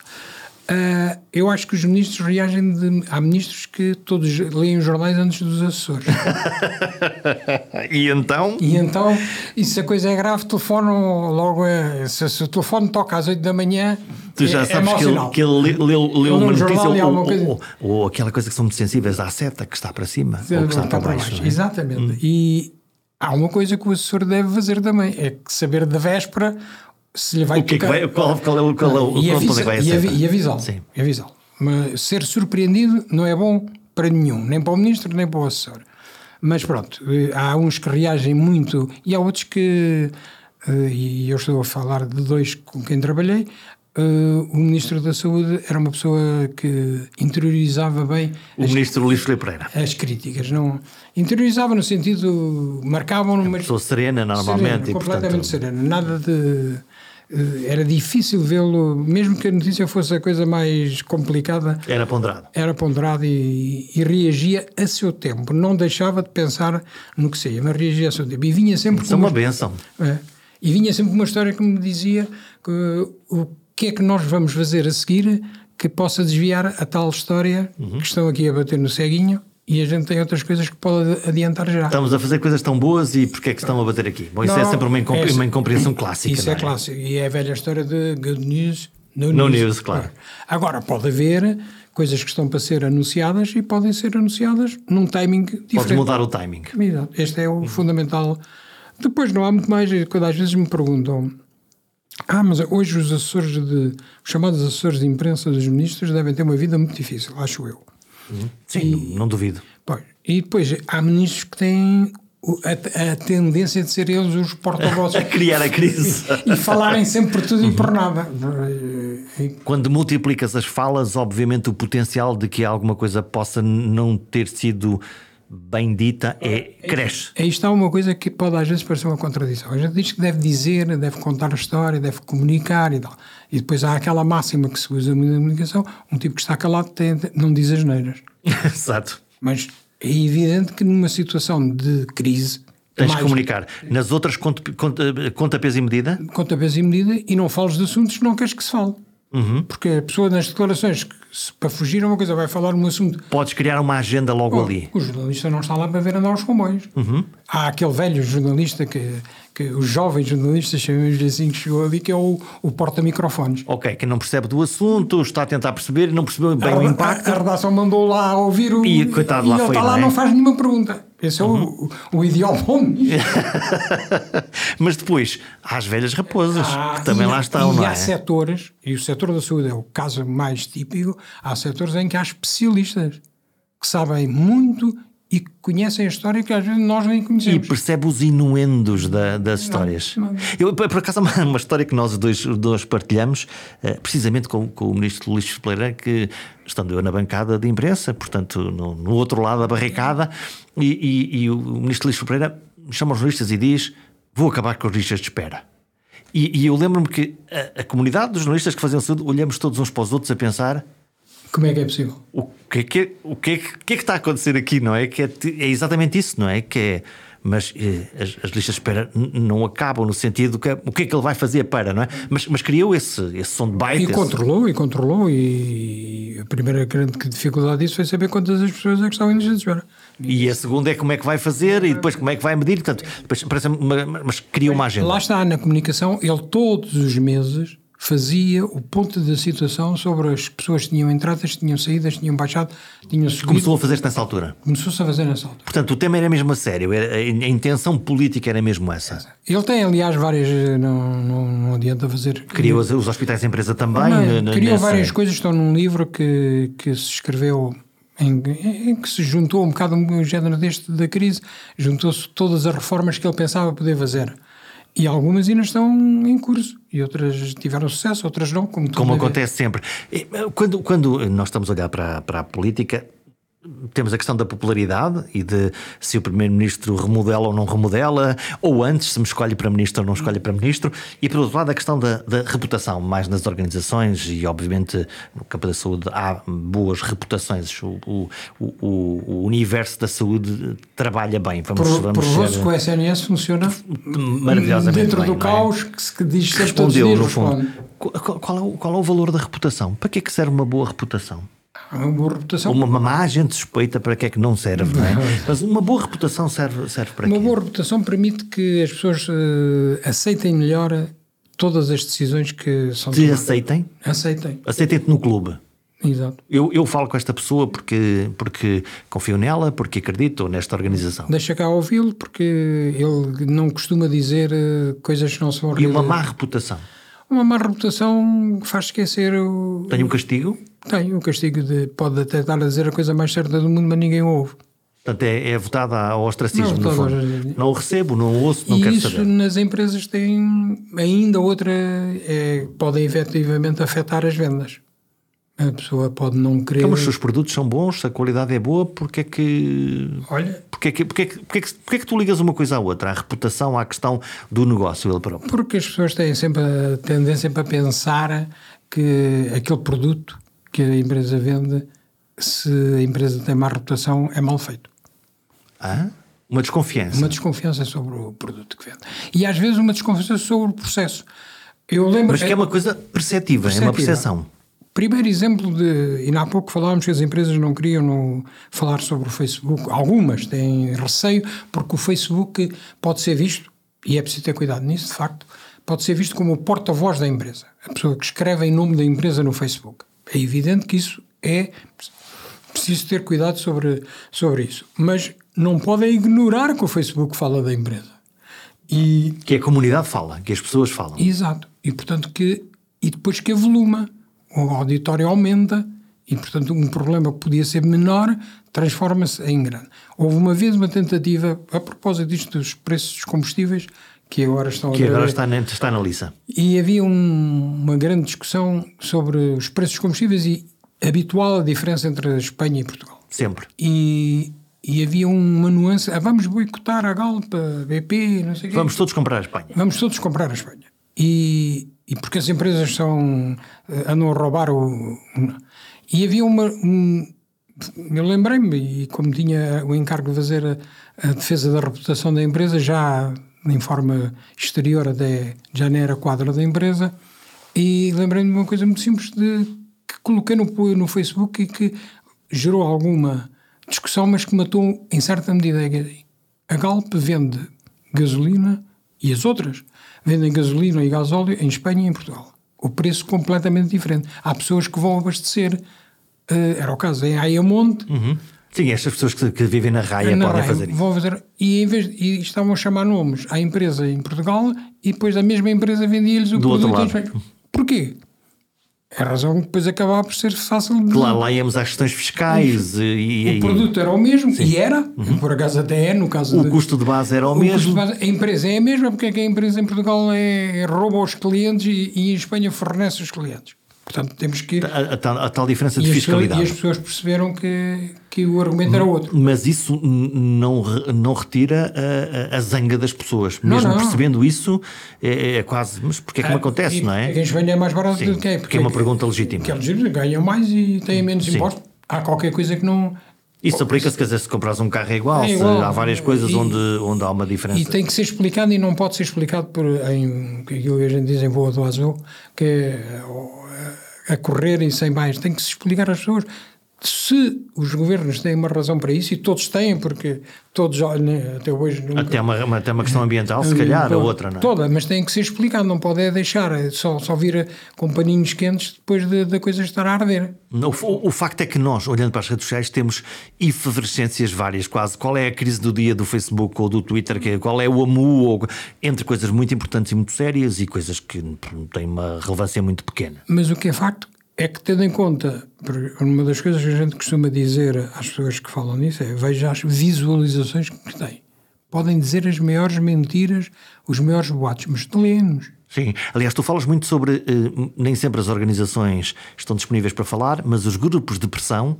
Uh, eu acho que os ministros reagem de. Há ministros que todos leem os jornais antes dos assessores. e então? E então, e se a coisa é grave, telefonam logo. A, se, se, o telefone toca às 8 da manhã. Tu já é, é sabes é que, ele, que ele leu, leu uma notícia ou, ou, ou, ou, aquela coisa que são muito sensíveis à seta que está para cima ou que está, está para baixo. baixo. É? Exatamente. Hum. E há uma coisa que o assessor deve fazer também: é saber da véspera se lhe vai o que tocar... É que vai, qual, qual, é o, qual, é o, e avisa, vai e, avi, e avisá-lo. Avisá Mas ser surpreendido não é bom para nenhum, nem para o ministro, nem para o assessor. Mas pronto, eh, há uns que reagem muito e há outros que, eh, e eu estou a falar de dois com quem trabalhei, Uh, o Ministro da Saúde era uma pessoa que interiorizava bem. O as, Ministro Luís Filipe Pereira. As críticas. Não, interiorizava no sentido. marcavam. Uma pessoa serena, normalmente. Serena, completamente portanto... serena. Nada de eh, era difícil vê-lo, mesmo que a notícia fosse a coisa mais complicada. Era ponderado. Era ponderado e, e, reagia a seu tempo. Não deixava de pensar no que seja, mas reagia a seu tempo. E vinha sempre Isso é uma, uma benção. É, e vinha sempre uma história que me dizia que, o que é que nós vamos fazer a seguir que possa desviar a tal história uhum. que estão aqui a bater no ceguinho e a gente tem outras coisas que pode adiantar já. Estamos a fazer coisas tão boas e porque é que estão a bater aqui? Bom, isso é não, é sempre uma, é, uma incompreensão clássica. Isso é, é clássico e é a velha história de good news, no, no news. news. claro. Agora, pode haver coisas que estão para ser anunciadas e podem ser anunciadas num timing diferente. Pode mudar o timing. Exato. Este é o fundamental. Depois não há muito mais, quando às vezes me perguntam ah, mas hoje os assessores de, os chamados assessores de imprensa dos ministros devem ter uma vida muito difícil, acho eu. Sim, e, não duvido. Pois, e depois há ministros que têm a, a, tendência de ser eles os porta-vozes. a criar a crise. E, e falarem sempre por tudo e por nada. Quando multiplicas as falas, obviamente o potencial de que alguma coisa possa não ter sido bem dita é, cresce. Aí está uma coisa que pode às vezes parecer uma contradição. A gente diz que deve dizer, deve contar a história, deve comunicar e tal. E depois há aquela máxima que se usa na comunicação: um tipo que está calado tem, não diz as neiras. Exato. Mas é evidente que numa situação de crise. Tens de comunicar. Nas outras, conta, conta, conta peso e medida? Conta peso e medida e não fales de assuntos que não queres que se fale. Uhum. Porque a pessoa nas declarações, que, se, para fugir a uma coisa, vai falar um assunto. Podes criar uma agenda logo ali. O jornalista não está lá para ver andar os comboios. Uhum. Há aquele velho jornalista que, que os jovens jornalistas, chamamos assim, que chegou ali, que é o, o porta-microfones. Ok, que não percebe do assunto, está a tentar perceber não percebeu bem a, o impacto. A, a redação mandou lá ouvir o. E, coitado, e lá ele foi, está lá, não, é? não faz nenhuma pergunta. Esse é uhum. o, o ideal bom. Mas depois, há as velhas raposas, ah, que também lá estão, e não há é? setores, e o setor da saúde é o caso mais típico, há setores em que há especialistas que sabem muito e que conhecem a história que às vezes nós nem conhecemos. E percebe os inuendos da, das histórias. Não, não. Eu, por acaso, uma, uma história que nós dois, dois partilhamos, eh, precisamente com, com o ministro Luís Pereira, que estando eu na bancada de imprensa, portanto, no, no outro lado da barricada, e, e, e o ministro Luís Pereira chama os jornalistas e diz: Vou acabar com os listas de espera. E, e eu lembro-me que a, a, comunidade dos jornalistas que faziam saúde, olhamos todos uns para os outros a pensar como é que é possível? O que é que, o que, é que, é que está a acontecer aqui, não é? Que é, é exatamente isso, não é? Que é, mas eh, as, as, listas de espera não acabam no sentido que o que é que ele vai fazer para, não é? Mas, mas criou esse, esse som de baita. E controlou, e controlou, e a primeira grande dificuldade disso foi saber quantas as pessoas é que estão em listas de espera. E a segunda é como é que vai fazer e depois como é que vai medir, portanto, depois parece uma, mas cria uma agenda. Lá está, na comunicação, ele todos os meses fazia o ponto da situação sobre as pessoas que tinham entradas, tinham saídas, tinham baixado, tinham subido. Começou a fazer-se nessa altura? Começou-se a fazer nessa altura. Portanto, o tema era mesmo a sério, a intenção política era mesmo essa? Ele tem, aliás, várias... Não, não, não adianta fazer... Criou os, os hospitais de empresa também? Não, criou nessa... várias coisas, estão num livro que, que se escreveu... Em, em, que se juntou um bocado um género deste da crise, juntou-se todas as reformas que ele pensava poder fazer. E algumas ainda estão em curso e outras tiveram sucesso, outras não. Como, como acontece sempre. Quando, quando nós estamos a olhar para, para a política, temos a questão da popularidade e de se o Primeiro-Ministro remodela ou não remodela, ou antes, se me escolhe para Ministro ou não escolhe para Ministro, e por outro lado a questão da, da reputação, mais nas organizações e obviamente no campo da saúde há boas reputações, o, o, o, o universo da saúde trabalha bem. Vamos, por, vamos por que o SNS funciona maravilhosamente dentro bem, do caos que se diz Respondeu, no fundo. Qual, qual, é o, qual é o valor da reputação? Para que é que serve uma boa reputação? Uma boa reputação. Uma, uma má gente suspeita para que é que não serve, não é? Mas uma boa reputação serve, serve para Uma quê? boa reputação permite que as pessoas uh, aceitem melhor todas as decisões que são Te aceitem? Aceitem. Aceitem-te no clube. Exato. Eu, eu falo com esta pessoa porque, porque confio nela, porque acredito nesta organização. Deixa cá ouvi-lo, porque ele não costuma dizer uh, coisas que não são E uma má reputação? Uma má reputação faz esquecer o. Tem um castigo? Tem, um castigo de. Pode até estar a dizer a coisa mais certa do mundo, mas ninguém ouve. Portanto, é, é votada ao ostracismo, não, fundo. Não o recebo, não o ouço, não e quero isso saber. nas empresas tem ainda outra. É, podem efetivamente afetar as vendas. A pessoa pode não querer. Então, mas se os produtos são bons, se a qualidade é boa, porque é que. Olha. Porque é que, porque é que, porque é que, porque é que tu ligas uma coisa à outra? À reputação, à questão do negócio, ele próprio? Porque as pessoas têm sempre a tendência para pensar que aquele produto que a empresa vende, se a empresa tem má reputação, é mal feito. Ah? Uma desconfiança. Uma desconfiança sobre o produto que vende. E às vezes uma desconfiança sobre o processo. Eu lembro, Mas que é uma coisa perceptiva, perceptiva. é uma percepção. Primeiro exemplo de. E há pouco falávamos que as empresas não queriam falar sobre o Facebook. Algumas têm receio, porque o Facebook pode ser visto, e é preciso ter cuidado nisso, de facto, pode ser visto como o porta-voz da empresa. A pessoa que escreve em nome da empresa no Facebook. É evidente que isso é. Preciso ter cuidado sobre, sobre isso. Mas não podem ignorar que o Facebook fala da empresa. E, que a comunidade fala, que as pessoas falam. Exato. E portanto que. E depois que avoluma o auditório aumenta e, portanto, um problema que podia ser menor transforma-se em grande. Houve uma vez uma tentativa, a propósito disto dos preços dos combustíveis, que agora estão que agora está na, está na lista. E havia um, uma grande discussão sobre os preços dos combustíveis e habitual a diferença entre a Espanha e Portugal. Sempre. E, e havia uma nuance, ah, vamos boicotar a Galp, a BP, não sei o quê. Vamos todos comprar a Espanha. Vamos todos comprar a Espanha. E, e porque as empresas são eh, andam a roubar o e havia uma um, eu lembrei-me e como tinha o encargo de fazer a, a, defesa da reputação da empresa já em forma exterior já não era quadro da empresa e lembrei-me de uma coisa muito simples de que coloquei no, no Facebook e que gerou alguma discussão mas que matou em certa medida a Galp vende gasolina e as outras vendem gasolina e gasóleo em Espanha e em Portugal. O preço completamente diferente. Há pessoas que vão abastecer, uh, era o caso em Ayamonte. Uhum. Sim, estas pessoas que, que, vivem na raia na podem raia, fazer isso. Fazer, e, em vez, e estavam a chamar nomes à empresa em Portugal e depois a mesma empresa vendia-lhes o Do produto outro Espanha. Porquê? A razão que depois acabava por ser fácil de. Claro, lá íamos às questões fiscais. E, o produto era o mesmo, Sim. e era, uhum. por acaso até é, no caso. O de, custo de base era o, o mesmo. Base, a empresa é a mesma, porque é que a empresa em Portugal é, rouba os clientes e, e em Espanha fornece os clientes. Portanto, temos que. A, a, tal, a tal, diferença de fiscalidade. e as pessoas perceberam que, que o argumento era outro. Mas isso não, não retira a, a, zanga das pessoas. Mesmo não, não. percebendo isso, é, é, quase. Mas porquê é que me ah, acontece, não é? Em Espanha é mais barato Sim, do que é. Porque é uma pergunta legítima. Que é legítima, ganham mais e têm menos Sim. impostos. Há qualquer coisa que não. Isso aplica-se, quer dizer, se compras um carro é igual, é igual. há várias coisas e, onde, onde há uma diferença. E tem que ser explicado e não pode ser explicado por em, aquilo que a gente diz em voa do azul, que é a correr e sem mais. Tem que se explicar às pessoas se os governos têm uma razão para isso, e todos têm, porque todos, até hoje. Nunca, até, uma, até uma questão ambiental, se calhar, toda, a outra, não é? Toda, mas tem que ser explicado, não pode é deixar é só, só vir com paninhos quentes depois da de, de coisa estar a arder. O, o, facto é que nós, olhando para as redes sociais, temos efervescências várias, quase. Qual é a crise do dia do Facebook ou do Twitter? Que, qual é o amu? Ou, entre coisas muito importantes e muito sérias e coisas que têm uma relevância muito pequena. Mas o que é facto é que, tendo em conta, uma das coisas que a gente costuma dizer às pessoas que falam nisso é veja as visualizações que têm. Podem dizer as maiores mentiras, os maiores boatos, mas lê-nos. Sim, aliás, tu falas muito sobre. Eh, nem sempre as organizações estão disponíveis para falar, mas os grupos de pressão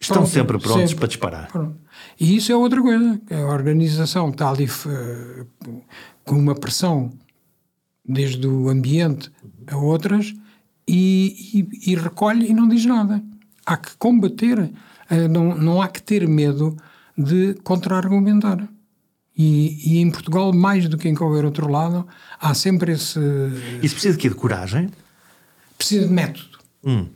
Estão Pronto, sempre prontos sempre. para disparar. Pronto. E isso é outra coisa. A organização está ali uh, com uma pressão desde o ambiente a outras e, e, e, recolhe e não diz nada. Há que combater, uh, não, não há que ter medo de contra-argumentar. E, e, em Portugal, mais do que em qualquer outro lado, há sempre esse. Isso precisa de quê? De coragem? Precisa de método. Hum.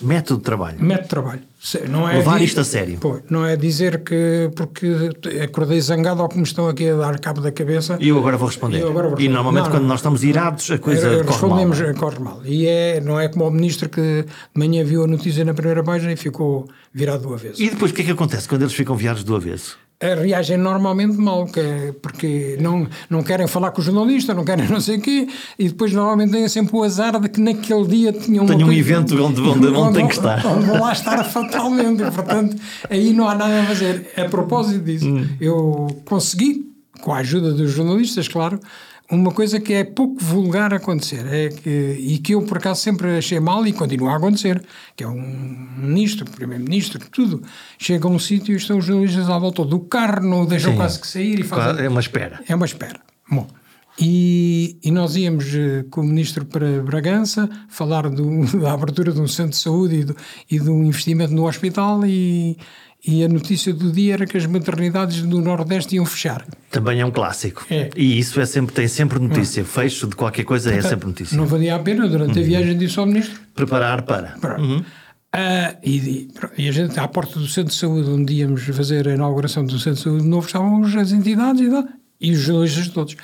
Método de trabalho. Método de trabalho. Não é Levar isto a sério. Pô, não é dizer que porque acordei zangado ou que me estão aqui a dar cabo da cabeça. E eu agora vou responder. Agora vou. E normalmente não, quando nós estamos irados a coisa corre respondemos, mal. Respondemos, corre mal. E é, não é como o ministro que de manhã viu a notícia na primeira página e ficou virado do avesso. E depois o que é que acontece quando eles ficam virados do avesso? Reagem normalmente mal, é porque não, não querem falar com o jornalista, não querem não sei o quê, e depois normalmente têm sempre o azar de que naquele dia tinham Tenho um evento onde, onde, onde, onde tem que estar. Onde vão lá estar fatalmente, portanto, aí não há nada a fazer. A propósito disso, hum. eu consegui, com a ajuda dos jornalistas, claro, uma coisa que é pouco vulgar acontecer é que, e que eu por acaso sempre achei mal e continua a acontecer, que é um ministro, primeiro-ministro, tudo, chega a um sítio e estão os jornalistas à volta do carro, não deixam Sim. quase que sair e fazem... É uma espera. É uma espera. Bom, e, e, nós íamos eh, com o ministro para Bragança falar do, da abertura de um centro de saúde e do, e do investimento no hospital e e a notícia do dia era que as maternidades do Nordeste iam fechar. Também é um clássico. É. E isso é sempre, tem sempre notícia. Não. Fecho de qualquer coisa é sempre notícia. Não valia a pena, durante uhum. a viagem, disse ao Ministro. Preparar para. Uhum. Uh, e, e, a gente, à porta do Centro de Saúde, onde íamos fazer a inauguração do Centro de Saúde novo, estavam as entidades e, e os jornalistas todos.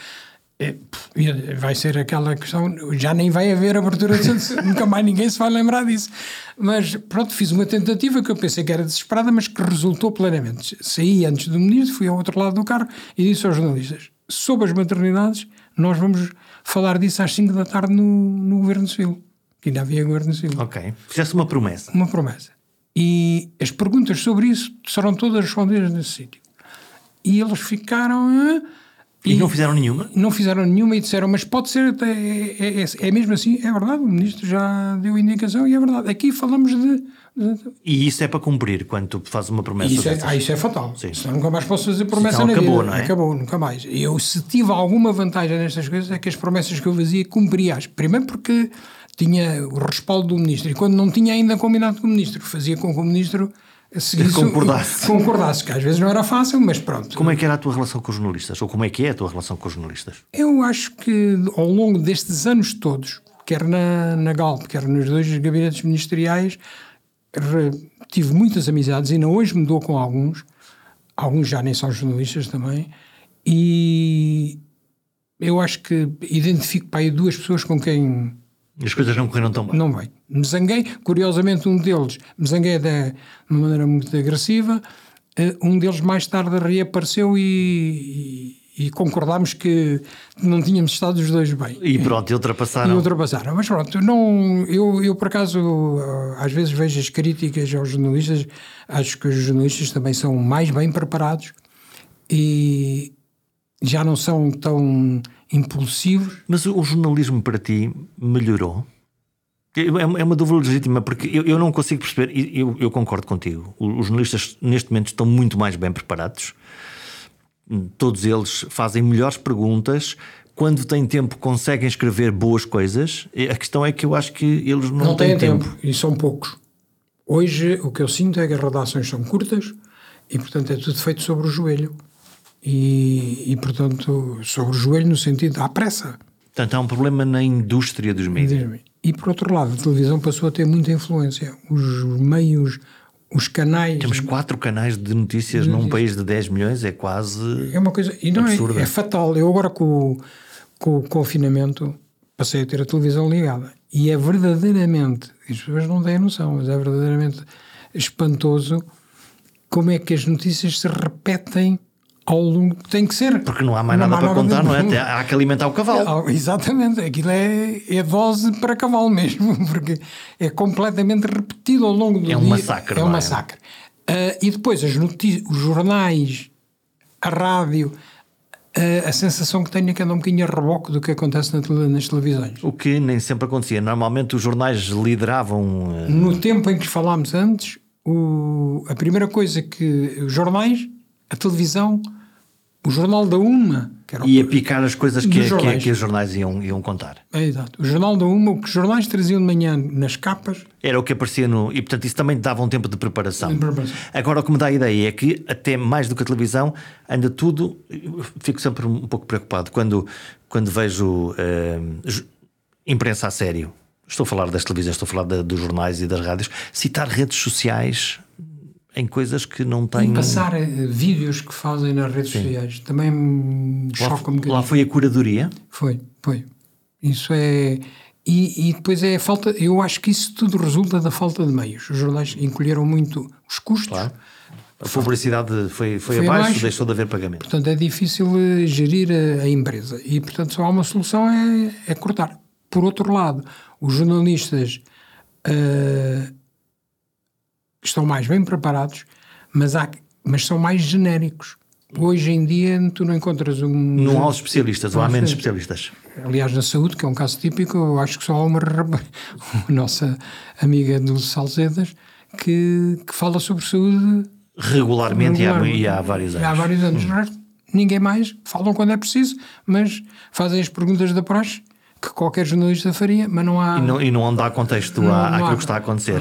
É, vai ser aquela questão, já nem vai haver abertura de centro, nunca mais ninguém se vai lembrar disso. Mas pronto, fiz uma tentativa que eu pensei que era desesperada, mas que resultou plenamente. Saí antes do ministro, fui ao outro lado do carro e disse aos jornalistas: sobre as maternidades, nós vamos falar disso às 5 da tarde no, no Governo Civil. Que ainda havia Governo Civil. Ok. Fizeste uma promessa. Uma promessa. E as perguntas sobre isso serão todas respondidas nesse sítio. E eles ficaram. E, e, não fizeram nenhuma? Não fizeram nenhuma e disseram, mas pode ser, é, é, é, é, mesmo assim, é verdade, o ministro já deu indicação e é verdade. Aqui falamos de. de... E isso é para cumprir quando tu fazes uma promessa? Isso é, ah, isso é fatal. Sim. Senão nunca mais posso fazer promessa então, na acabou, vida. não é? Acabou, nunca mais. Eu, se tive alguma vantagem nestas coisas, é que as promessas que eu fazia cumpria-as. Primeiro porque tinha o respaldo do ministro e quando não tinha ainda combinado com o ministro, fazia com que o ministro seguisse, concordasse. concordasse, que às vezes não era fácil, mas pronto. Como é que era a tua relação com os jornalistas? Ou como é que é a tua relação com os jornalistas? Eu acho que ao longo destes anos todos, quer na, na Galp, quer nos dois gabinetes ministeriais, tive muitas amizades e ainda hoje me dou com alguns, alguns já nem são jornalistas também, e eu acho que identifico para aí duas pessoas com quem as coisas não correram tão bem. Não bem. Me zanguei, curiosamente, um deles me zanguei de, uma maneira muito agressiva. Uh, um deles mais tarde reapareceu e, e, e, concordámos que não tínhamos estado os dois bem. E pronto, e ultrapassaram. E ultrapassaram. Mas pronto, não, eu, eu por acaso às vezes vejo as críticas aos jornalistas, acho que os jornalistas também são mais bem preparados e já não são tão impulsivos. Mas o jornalismo para ti melhorou? É, é uma dúvida legítima, porque eu, eu não consigo perceber, e eu, eu, concordo contigo. Os jornalistas neste momento estão muito mais bem preparados, todos eles fazem melhores perguntas. Quando têm tempo, conseguem escrever boas coisas. A questão é que eu acho que eles não, não têm, têm tempo. tempo. E são poucos. Hoje, o que eu sinto é que as redações são curtas e, portanto, é tudo feito sobre o joelho e, e, portanto, sobre o joelho no sentido à pressa. Portanto, há um problema na indústria dos médias. E, por outro lado, a televisão passou a ter muita influência. Os meios, os canais... Temos quatro canais de notícias de num notícias. país de 10 milhões, é quase É uma coisa... E não é, é, fatal. Eu agora, com, com o confinamento, passei a ter a televisão ligada. E é verdadeiramente... As pessoas não têm noção, mas é verdadeiramente espantoso como é que as notícias se repetem ao longo tem que ser. Porque não há mais não nada para contar, de... não é? Há que alimentar o cavalo. É, exatamente, aquilo é, é dose para cavalo mesmo, porque é completamente repetido ao longo do é dia. Um massacre, é um massacre. Uh, e depois as notícias, os jornais, a rádio, uh, a sensação que tenho é que anda um bocadinho a reboque do que acontece na, nas televisões. O que nem sempre acontecia. Normalmente os jornais lideravam. Uh... No tempo em que falámos antes, o, a primeira coisa que os jornais, a televisão, o jornal da Uma, que era ia picar as coisas que, que, que, os jornais iam, iam contar. É, exato. O jornal da Uma, o que os jornais traziam de manhã nas capas. Era o que aparecia no. E portanto isso também dava um tempo de preparação. De preparação. Agora o que me dá a ideia é que, até mais do que a televisão, anda tudo. Fico sempre um pouco preocupado quando, quando vejo uh, imprensa a sério estou a falar das televisões, estou a falar dos jornais e das rádios, citar redes sociais em coisas que não têm. E passar eh, vídeos que fazem nas redes Sim. sociais também choca-me. Lá, lá foi a curadoria? Foi, foi. Isso é. E, e, depois é a falta. Eu acho que isso tudo resulta da falta de meios. Os jornais encolheram muito os custos. Claro. A publicidade foi, foi, foi abaixo, abaixo, deixou de haver pagamento. Portanto, é difícil eh, gerir a, a empresa. E, portanto, só há uma solução: é, é cortar. Por outro lado, os jornalistas uh, estão mais bem preparados, mas, há, mas são mais genéricos. Hoje em dia tu não encontras um. Não há os especialistas, ou há menos especialistas. Aliás, na saúde, que é um caso típico, eu acho que só há uma nossa amiga do Salzedas que, que fala sobre saúde regularmente, regularmente. E, há, e, há, vários anos. Há vários anos. Hum. Ninguém mais, falam quando é preciso, mas fazem as perguntas da praxe que qualquer jornalista faria, mas não há. E não, e não dá contexto não, à, àquilo há. que está a acontecer.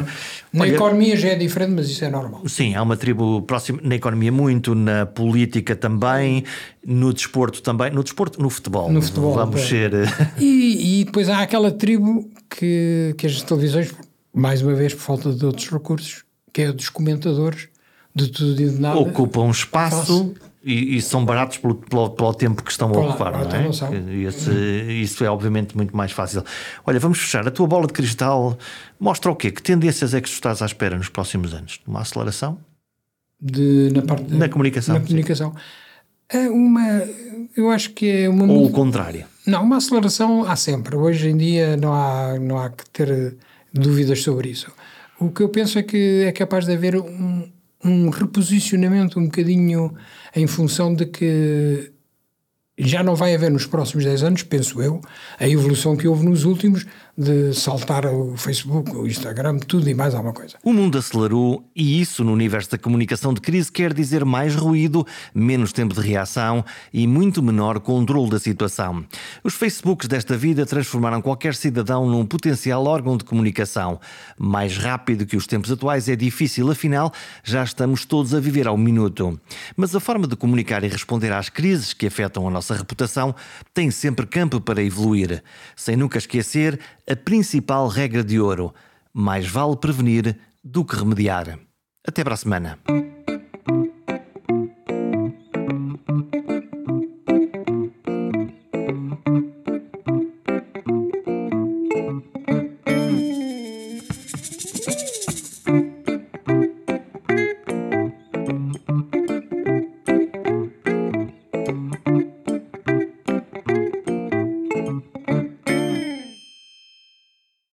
Na Olha, economia já é diferente, mas isso é normal. Sim, há uma tribo próxima na economia muito, na política também, no desporto também, no desporto, no futebol. No futebol. Vamos é. ser. E, e depois há aquela tribo que, que as televisões, mais uma vez por falta de outros recursos, que é dos comentadores de tudo e de nada. Ocupam um espaço. E, e, são baratos pelo, pelo, pelo, tempo que estão a ocupar, não é? Esse, isso é obviamente muito mais fácil. Olha, vamos fechar. A tua bola de cristal mostra o quê? Que tendências é que tu estás à espera nos próximos anos? Uma aceleração? De, na, parte, na comunicação. Na comunicação. É uma, eu acho que é uma. Ou o contrário? Não, uma aceleração há sempre. Hoje em dia não há, não há que ter dúvidas sobre isso. O que eu penso é que é capaz de haver um, um reposicionamento um bocadinho em função de que já não vai haver nos próximos 10 anos, penso eu, a evolução que houve nos últimos de saltar o Facebook, o Instagram, tudo e mais alguma coisa. O mundo acelerou e isso no universo da comunicação de crise quer dizer mais ruído, menos tempo de reação e muito menor controle da situação. Os Facebooks desta vida transformaram qualquer cidadão num potencial órgão de comunicação. Mais rápido que os tempos atuais é difícil, afinal, já estamos todos a viver ao minuto. Mas a forma de comunicar e responder às crises que afetam a nossa reputação tem sempre campo para evoluir, sem nunca esquecer a principal regra de ouro: mais vale prevenir do que remediar. Até para a semana.